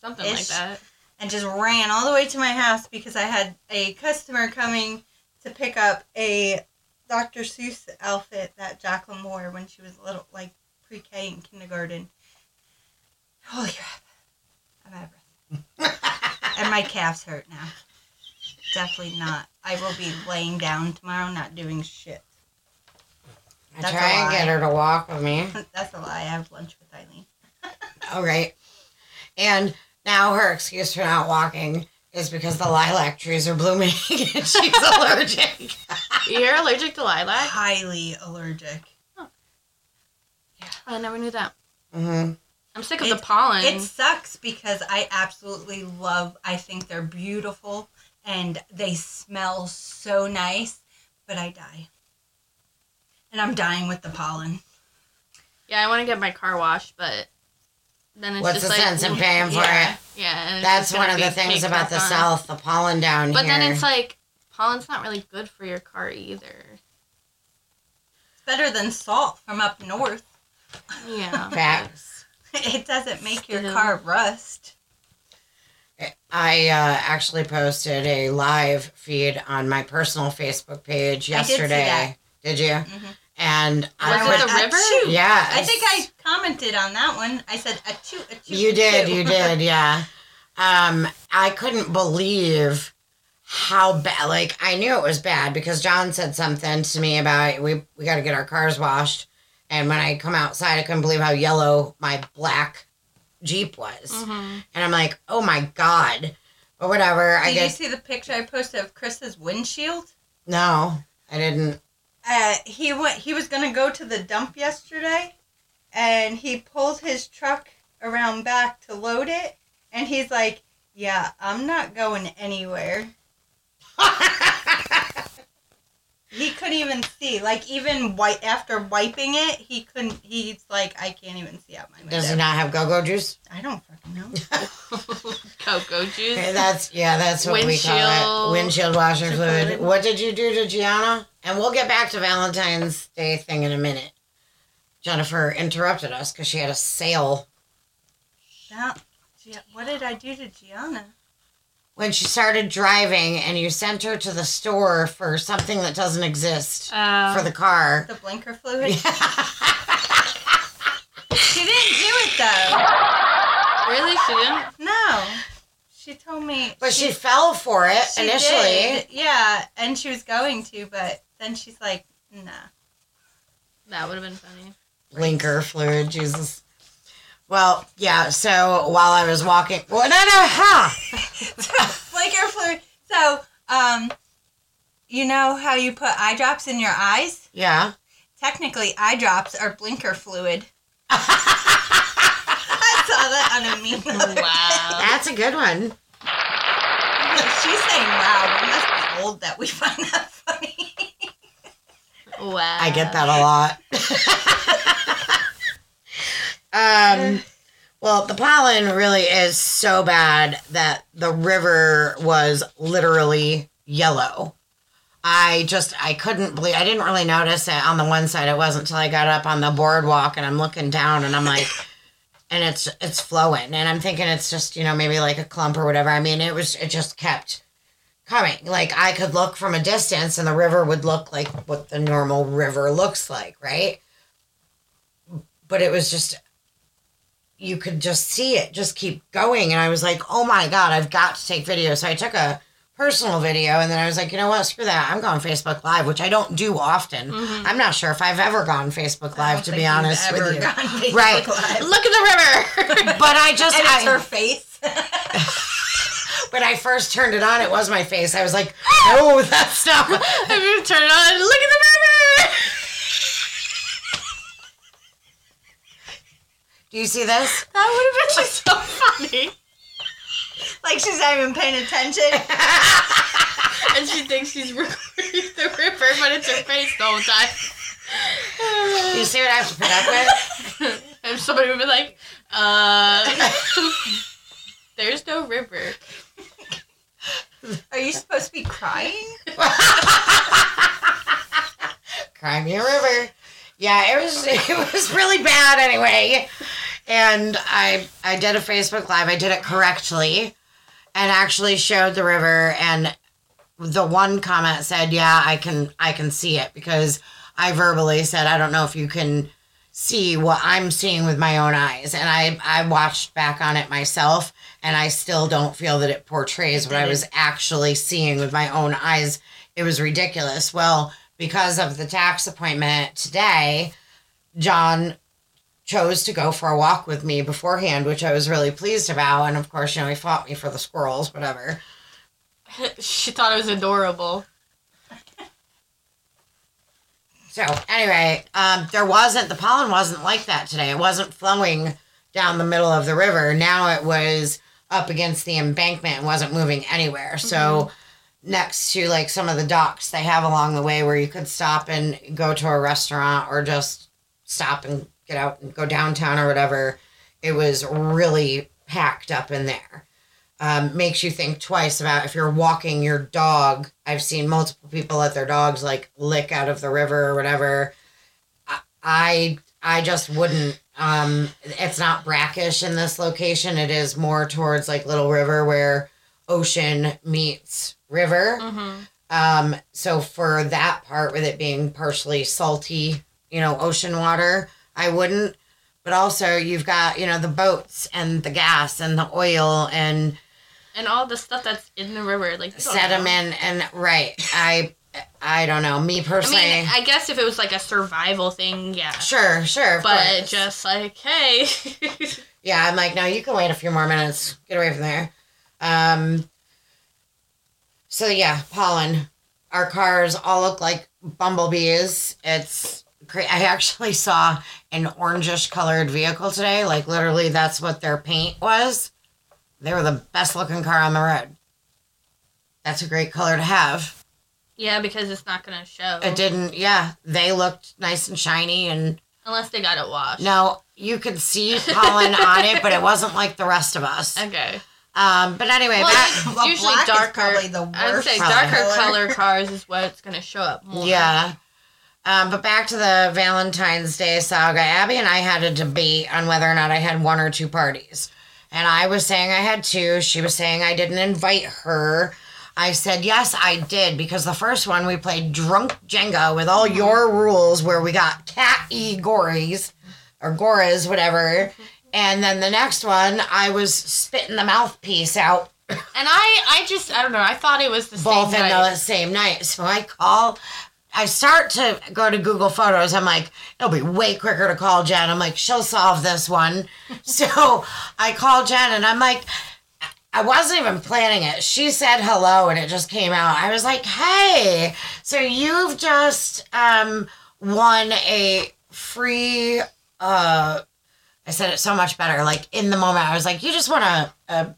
Something like that. and just ran all the way to my house because I had a customer coming to pick up a Dr. Seuss outfit that Jacqueline wore when she was little, like pre-K and kindergarten. Holy crap! I'm out of breath, and my calves hurt now. Definitely not. I will be laying down tomorrow, not doing shit. I That's try and get her to walk with me. That's a lie. I have lunch with Eileen. All right. And now her excuse for not walking is because the lilac trees are blooming and she's allergic. You're allergic to lilac? Highly allergic. I never knew that. Mm-hmm. I'm sick of It- the pollen. It sucks because I absolutely love. I think they're beautiful and they smell so nice, but I die, and I'm dying with the pollen. yeah, I want to get my car washed, but then it's What's just the like sense in paying for yeah, it? Yeah, and That's one of the things about the on. south, the pollen down But here. But then it's like pollen's not really good for your car either. It's better than salt from up north. Yeah. Facts. It doesn't make your car rust. I uh, actually posted a live feed on my personal Facebook page I did see yesterday. that. Did you? Mhm. And Was I it the river? Yeah, I think I commented on that one. I said achoo, achoo. You did, achoo." you did, yeah. Um, I couldn't believe how bad. Like I knew it was bad because John said something to me about we we got to get our cars washed, and when I come outside, I couldn't believe how yellow my black Jeep was, hmm and I'm like, oh my god, or whatever. I Did you see the picture I posted of Chris's windshield? no, I didn't. Uh, he went. He was gonna go to the dump yesterday, and he pulled his truck around back to load it, and he's like, "Yeah, I'm not going anywhere." He couldn't even see. Like even white after wiping it, he couldn't. He's like, "I can't even see out my window." Does he not have go-go juice? I don't fucking know. Cocoa juice. That's yeah, that's what we call it. Windshield Windshield washer fluid. fluid. What did you do to Gianna? And we'll get back to Valentine's Day thing in a minute. Jennifer interrupted us because she had a sale That, Gia- what did I do to Gianna? when she started driving, and you sent her to the store for something that doesn't exist Uh, for the car. The blinker fluid. She didn't do it though. really? She didn't? No. She told me. but she fell for it she initially. did, Yeah, and she was going to, but then she's like, nah. That would have been funny. Blinker fluid, Jesus. Well, yeah. So while I was walking, well, no, no, ha. blinker fluid. So, um, you know how you put eye drops in your eyes? Yeah. Technically, eye drops are blinker fluid. I saw that on a meme. Wow. That's a good one. She's saying, wow, we must be old that we find that funny. Wow. I get that a lot. um, well, the pollen really is so bad that the river was literally yellow. I just I couldn't believe I didn't really notice it on the one side. It wasn't until I got up on the boardwalk and I'm looking down and I'm like, and it's it's flowing and I'm thinking it's just you know maybe like a clump or whatever. I mean it was it just kept coming. Like I could look from a distance and the river would look like what the normal river looks like, right? But it was just you could just see it just keep going and I was like, "Oh my god, I've got to take video." So I took a personal video and then I was like, "You know what? Screw that. I'm going Facebook Live, which I don't do often. Mhm. I'm not sure if I've ever gone Facebook Live to be honest with you. Right. Live. Look at the river. But I just and it's I, her face. when I first turned it on, it was my face. I was like, "No, that's not." Have you turn it on? Look at the river. Do you see this? That would have been so funny. like she's not even paying attention. And she thinks she's recording the river, but it's her face the whole time. Do you see what I have to put up with? and somebody would be like, uh, there's no river. Are you supposed to be crying? Crimea River. Yeah, it was it was really bad anyway. And I I did a Facebook live. I did it correctly and actually showed the river and the one comment said, "Yeah, I can I can see it because I verbally said I don't know if you can see what I'm seeing with my own eyes." And I I watched back on it myself and I still don't feel that it portrays what I was actually seeing with my own eyes. It was ridiculous. Well, because of the tax appointment today, John chose to go for a walk with me beforehand, which I was really pleased about. And of course, you know, he fought me for the squirrels, whatever. she thought it was adorable. So anyway, um, there wasn't the pollen wasn't like that today. It wasn't flowing down the middle of the river. Now it was up against the embankment and wasn't moving anywhere. So next to like some of the docks they have along the way where you could stop and go to a restaurant or just stop and get out and go downtown or whatever. It was really packed up in there. Um, makes you think twice about if you're walking your dog. I've seen multiple people let their dogs like lick out of the river or whatever. I I, I just wouldn't. Um, it's not brackish in this location. It is more towards like Little River where ocean meets river. Mm-hmm. Um, so for that part, with it being partially salty, you know, ocean water, I wouldn't. But also, you've got you know the boats and the gas and the oil and And all the stuff that's in the river, like sediment and right. I I don't know. Me I personally, mean, I guess if it was like a survival thing, yeah. sure, sure, But course. just like, hey, Yeah, I'm like, no, you can wait a few more minutes. Get away from there. Um. So yeah, pollen. Our cars all look like bumblebees. It's great. I actually saw an orangish colored vehicle today. Like literally, that's what their paint was. They were the best looking car on the road. That's a great color to have. Yeah, because it's not gonna show It didn't. Yeah, they looked nice and shiny and unless they got it washed. no, you could see pollen on it, but it wasn't like the rest of us. Okay. Um, but anyway, Well, that Well, usually darker. the I would say darker color. color cars is what's gonna show up more. yeah. Um, but back to the Valentine's Day saga. Abby and I had a debate on whether or not I had one or two parties. And I was saying I had two. She was saying I didn't invite her. I said, yes, I did, because the first one we played drunk Jenga with all your rules where we got cat e gories or goras, whatever. And then the next one, I was spitting the mouthpiece out And I, I just, I don't know. I thought it was the both same in night. the same night. So I call, I start to go to Google Photos. I'm like, it'll be way quicker to call Jenn. I'm like, she'll solve this one. so I call Jenn and I'm like, I wasn't even planning it. She said hello and it just came out. I was like, hey, so you've just um, won a free, uh, I said it so much better. Like in the moment, I was like, you just won a, a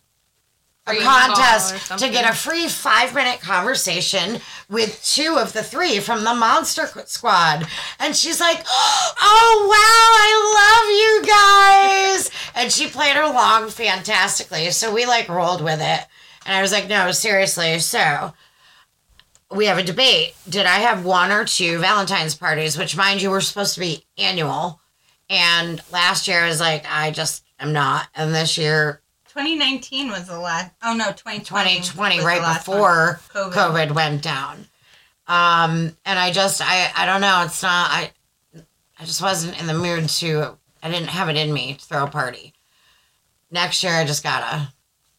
a Free call or contest to get a free five minute conversation with two of the three from the Momster Squad. And she's like, Oh, wow, I love you guys. And she played her along fantastically. So we like rolled with it. And I was like, No, seriously. So we have a debate. Did I have one or two Valentine's parties, which, mind you, were supposed to be annual? And last year I was like, I just am not. And this year 2019 was the last. Oh no, 2020. 2020 right before one. COVID. went down. Um, and I just I I don't know. It's not I. I just wasn't in the mood to. I didn't have it in me to throw a party. Next year, I just gotta.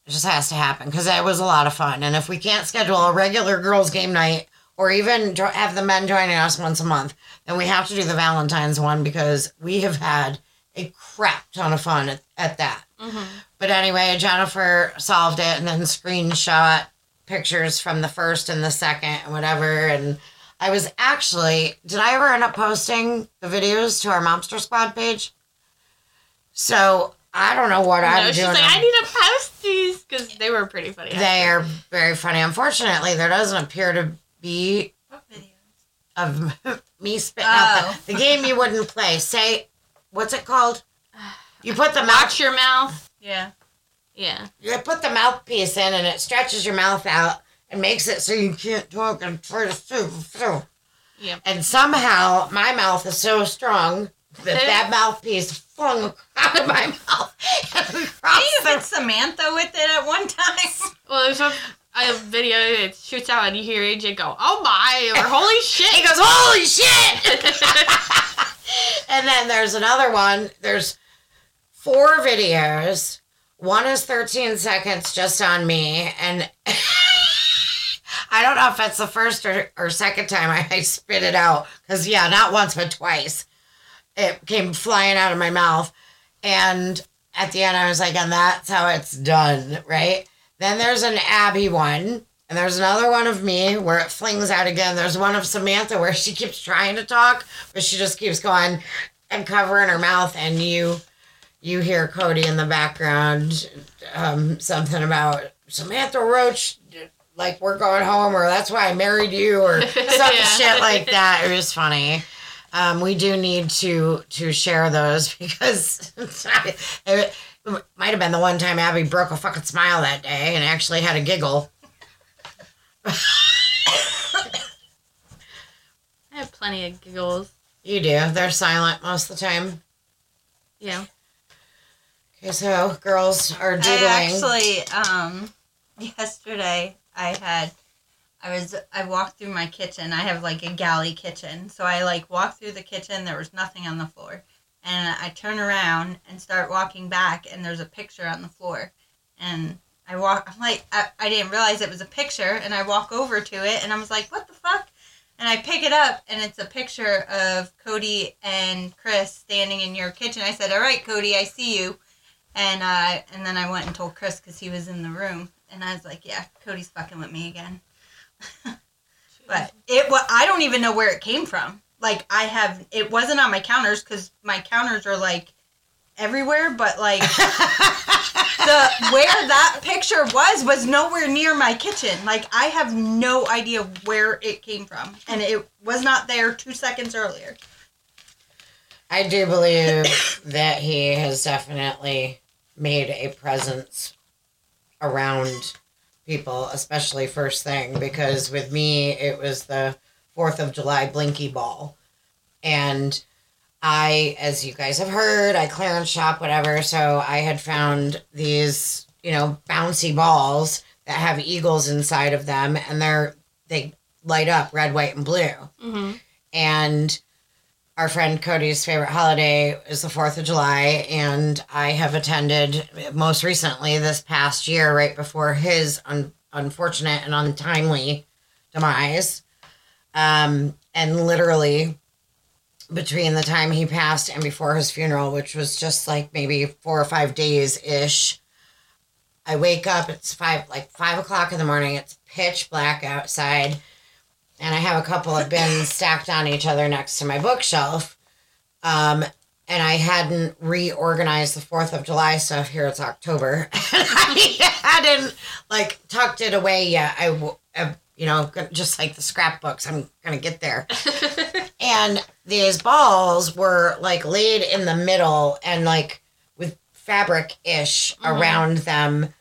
It just has to happen because it was a lot of fun. And if we can't schedule a regular girls' game night or even have the men joining us once a month, then we have to do the Valentine's one because we have had a crap ton of fun at, at that. Mhm. But anyway, Jennifer solved it and then screenshot pictures from the first and the second and whatever. And I was actually, did I ever end up posting the videos to our Momster Squad page? So I don't know what No, I'm she's doing. like, I need to post these because they were pretty funny. they are very funny. Unfortunately, there doesn't appear to be of me spitting out Oh. the, the game you wouldn't play. Say, what's it called? You put the mouth Watch your mouth. Yeah. Yeah. you put the mouthpiece in and it stretches your mouth out and makes it so you can't talk and try to chew. chew. And somehow my mouth is so strong that that mouthpiece flung out of my mouth and across You the hit Samantha with it at one time. Well, there's a, a video that shoots out and you hear AJ go, "Oh my!" or "Holy shit!" He goes, Holy shit! and then there's another one. There's four videos. One is 13 seconds just on me. And I don't know if it's the first or, or second time I, I spit it out. Because, yeah, not once, but twice. It came flying out of my mouth. And at the end, I was like, and that's how it's done, right? Then there's an Abby one. And there's another one of me where it flings out again. There's one of Samantha where she keeps trying to talk, but she just keeps going and covering her mouth. And you, you hear Cody in the background, um, something about Samantha Roach, like we're going home, or that's why I married you, or some Yeah. shit like that. It was funny. Um, we do need to to share those because it, might have been the one time Abby broke a fucking smile that day and actually had a giggle. I have plenty of giggles. You do. They're silent most of the time. Yeah. Okay, so girls are doodling. I actually, um, yesterday I had, I was, I walked through my kitchen. I have like a galley kitchen, so I like walked through the kitchen. There was nothing on the floor, and I turn around and start walking back, and there's a picture on the floor, and I walk. I'm like, I, I didn't realize it was a picture, and I walk over to it, and I was like, what the fuck? And I pick it up, and it's a picture of Cody and Chris standing in your kitchen. I said, "All right, Cody, I see you." And uh, and then I went and told Chris because he was in the room, and I was like, "Yeah, Cody's fucking with me again." but it wa I don't even know where it came from. Like I have, it wasn't on my counters because my counters are like everywhere. But like the where that picture was was nowhere near my kitchen. Like I have no idea where it came from, and it was not there two seconds earlier. I do believe that he has definitely made a presence around people, especially first thing, because with me, it was the 4th of July Blinky Ball. And I, as you guys have heard, I clearance shop, whatever. So I had found these, you know, bouncy balls that have eagles inside of them, and they're, they light up red, white, and blue. Mm-hmm. And our friend Cody's favorite holiday is the 4th of July. And I have attended most recently this past year, right before his un- unfortunate and untimely demise. Um, and literally between the time he passed and before his funeral, which was just like maybe four or five days ish, I wake up, it's five, like five o'clock in the morning, it's pitch black outside and I have a couple of bins stacked on each other next to my bookshelf. Um, and I hadn't reorganized the Fourth of July stuff. Here it's October. I hadn't like tucked it away yet. I, w- uh, you know, just like the scrapbooks. I'm gonna get there. and these balls were like laid in the middle and like with fabric ish Mhm. around them.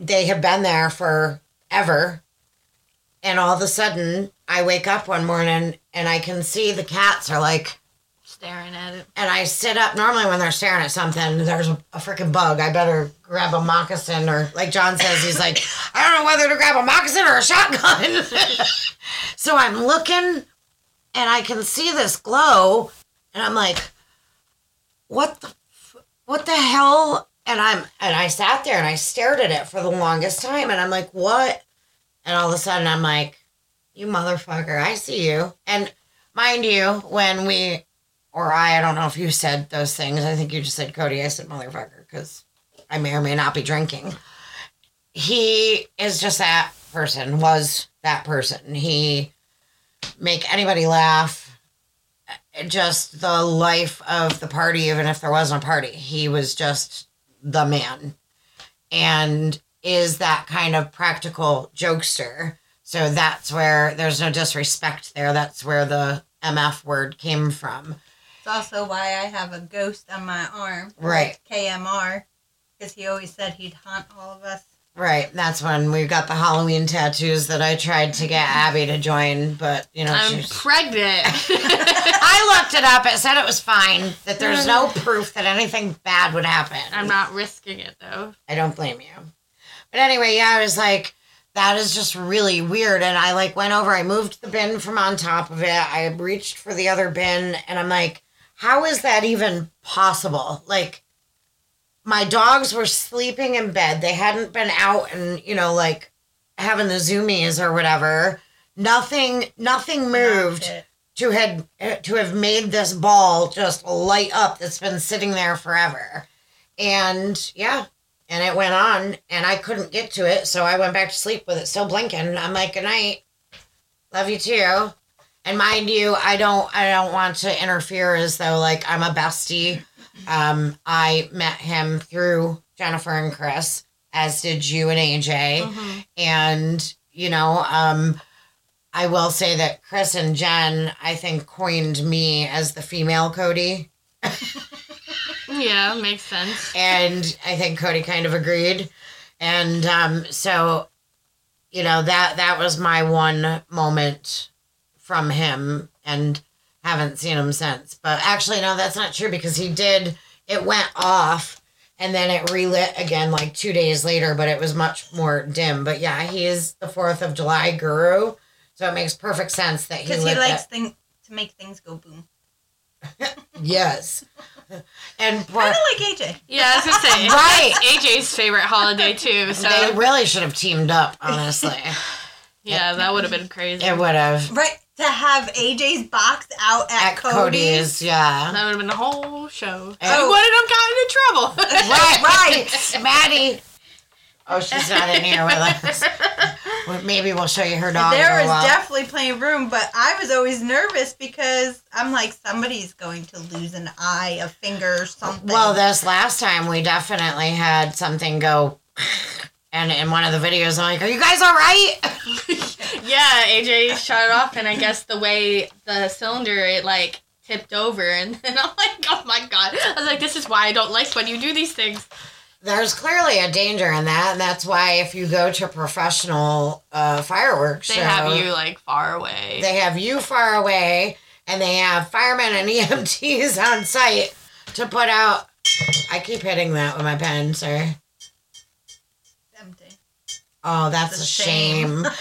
They have been there forever. And all of a sudden, I wake up one morning and I can see the cats are like, Staring at it. and I sit up. Normally, when they're staring at something, there's a, a freaking bug. I better grab a moccasin, or like John says, he's like, I don't know whether to grab a moccasin or a shotgun. so I'm looking, and I can see this glow, and I'm like, what the, what the hell? And I'm, and I sat there and I stared at it for the longest time, and I'm like, what? And all of a sudden, I'm like, you motherfucker, I see you. And mind you, when we or I, I don't know if you said those things. I think you just said Cody. I said motherfucker because I may or may not be drinking. He is just that person. Was that person? He make anybody laugh. Eh, just the life of the party, even if there wasn't a party. He was just the man, and is that kind of practical jokester. So that's where there's no disrespect there. That's where the MF word came from. It's also why I have a ghost on my arm. Right. KMR. Because he always said he'd haunt all of us. Right. That's when we got the Halloween tattoos that I tried to get Abby to join, but you know, I'm she's. pregnant. I looked it up. It said it was fine. That there's no proof that anything bad would happen. I'm not risking it though. I don't blame you. But anyway, yeah, I was like, that is just really weird. And I like went over, I moved the bin from on top of it. I reached for the other bin and I'm like, how is that even possible? Like, my dogs were sleeping in bed. They hadn't been out and, you know, like having the zoomies or whatever. Nothing, nothing moved to had to have made this ball just light up that's been sitting there forever. And yeah, and it went on and I couldn't get to it, so I went back to sleep with it still blinking. I'm like, "Good night. Love you too." And mind you, I don't I don't want to interfere as though like I'm a bestie. Um I met him through Jennifer and Chris, as did you and AJ Mhm. and you know um i will say that chris and jenn i think coined me as the female cody Yeah, makes sense. and i think cody kind of agreed and um so you know that that was my one moment from him and haven't seen him since but actually no that's not true because he did it went off and then it relit again like two days later but it was much more dim but yeah he is the fourth of july guru so it makes perfect sense that he Because he likes that- thing, to make things go boom. yes and poor, Kind of like AJ. Yeah, I was gonna say Right. AJ's favorite holiday too. So they really should have teamed up honestly yeah, that would have been crazy. it would have Right. To have AJ's box out at, at Cody's. cody's yeah That would have been the whole show. Oh. I wouldn't have gotten in trouble. Right, right, Maddie. Oh, she's not in here with us. Well, Maybe we'll show you her dog. There was while. definitely plenty of room, but I was always nervous because I'm like, somebody's going to lose an eye, a finger, something. Well, this last time we definitely had something go, and in one of the videos, I'm like, "Are you guys all right?" yeah, AJ shut it off, and I guess the way the cylinder it like tipped over, and then I'm like, oh my god! I was like, this is why I don't like when you do these things. There's clearly a danger in that, and that's why if you go to professional uh, fireworks They show, have you like far away. they have you far away, and they have firemen and EMTs on site to put out. I keep hitting that with my pen, sir. Empty. Oh, that's It's a a shame. shame.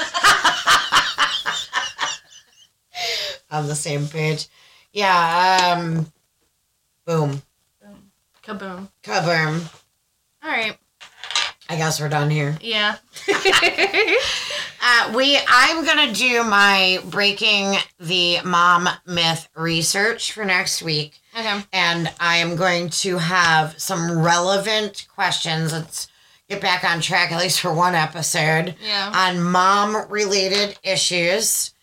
On the same page. Yeah, um boom. Boom. Kaboom! Kaboom. All right, I guess we're done here. yeah. Uh, we I'm gonna do my breaking the mom myth research for next week. okay. and I am going to have some relevant questions. Let's get back on track, at least for one episode, Yeah. on mom related issues.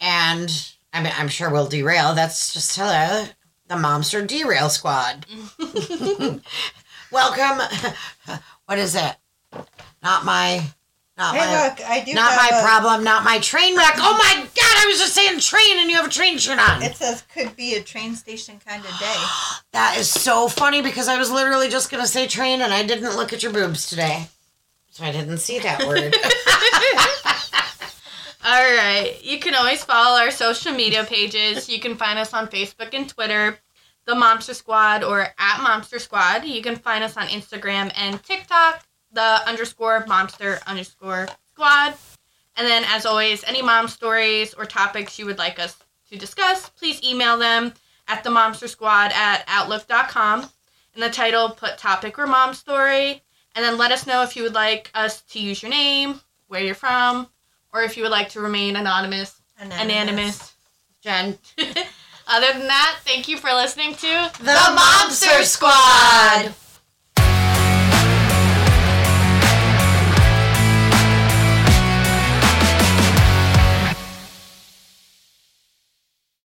And I mean, I'm sure we'll derail. That's just hello, the Momster Derail Squad. Welcome. What is it? Not my. Not Hey, my. look, I do Not have my a- problem, not my train wreck. Oh my god, I was just saying train and you have a train shirt on. It says could be a train station kind of day. That is so funny because I was literally just going to say train and I didn't look at your boobs today. So I didn't see that word. All right. You can always follow our social media pages. You can find us on Facebook and Twitter, The Momster Squad or at Momster Squad. You can find us on Instagram and TikTok, the underscore Momster underscore Squad. And then, as always, any mom stories or topics you would like us to discuss, please email them at the Momster Squad at outlook.com. In the title, put topic or mom story. And then let us know if you would like us to use your name, where you're from, or if you would like to remain anonymous, anonymous. Jenn. Other than that, thank you for listening to The Momster Squad.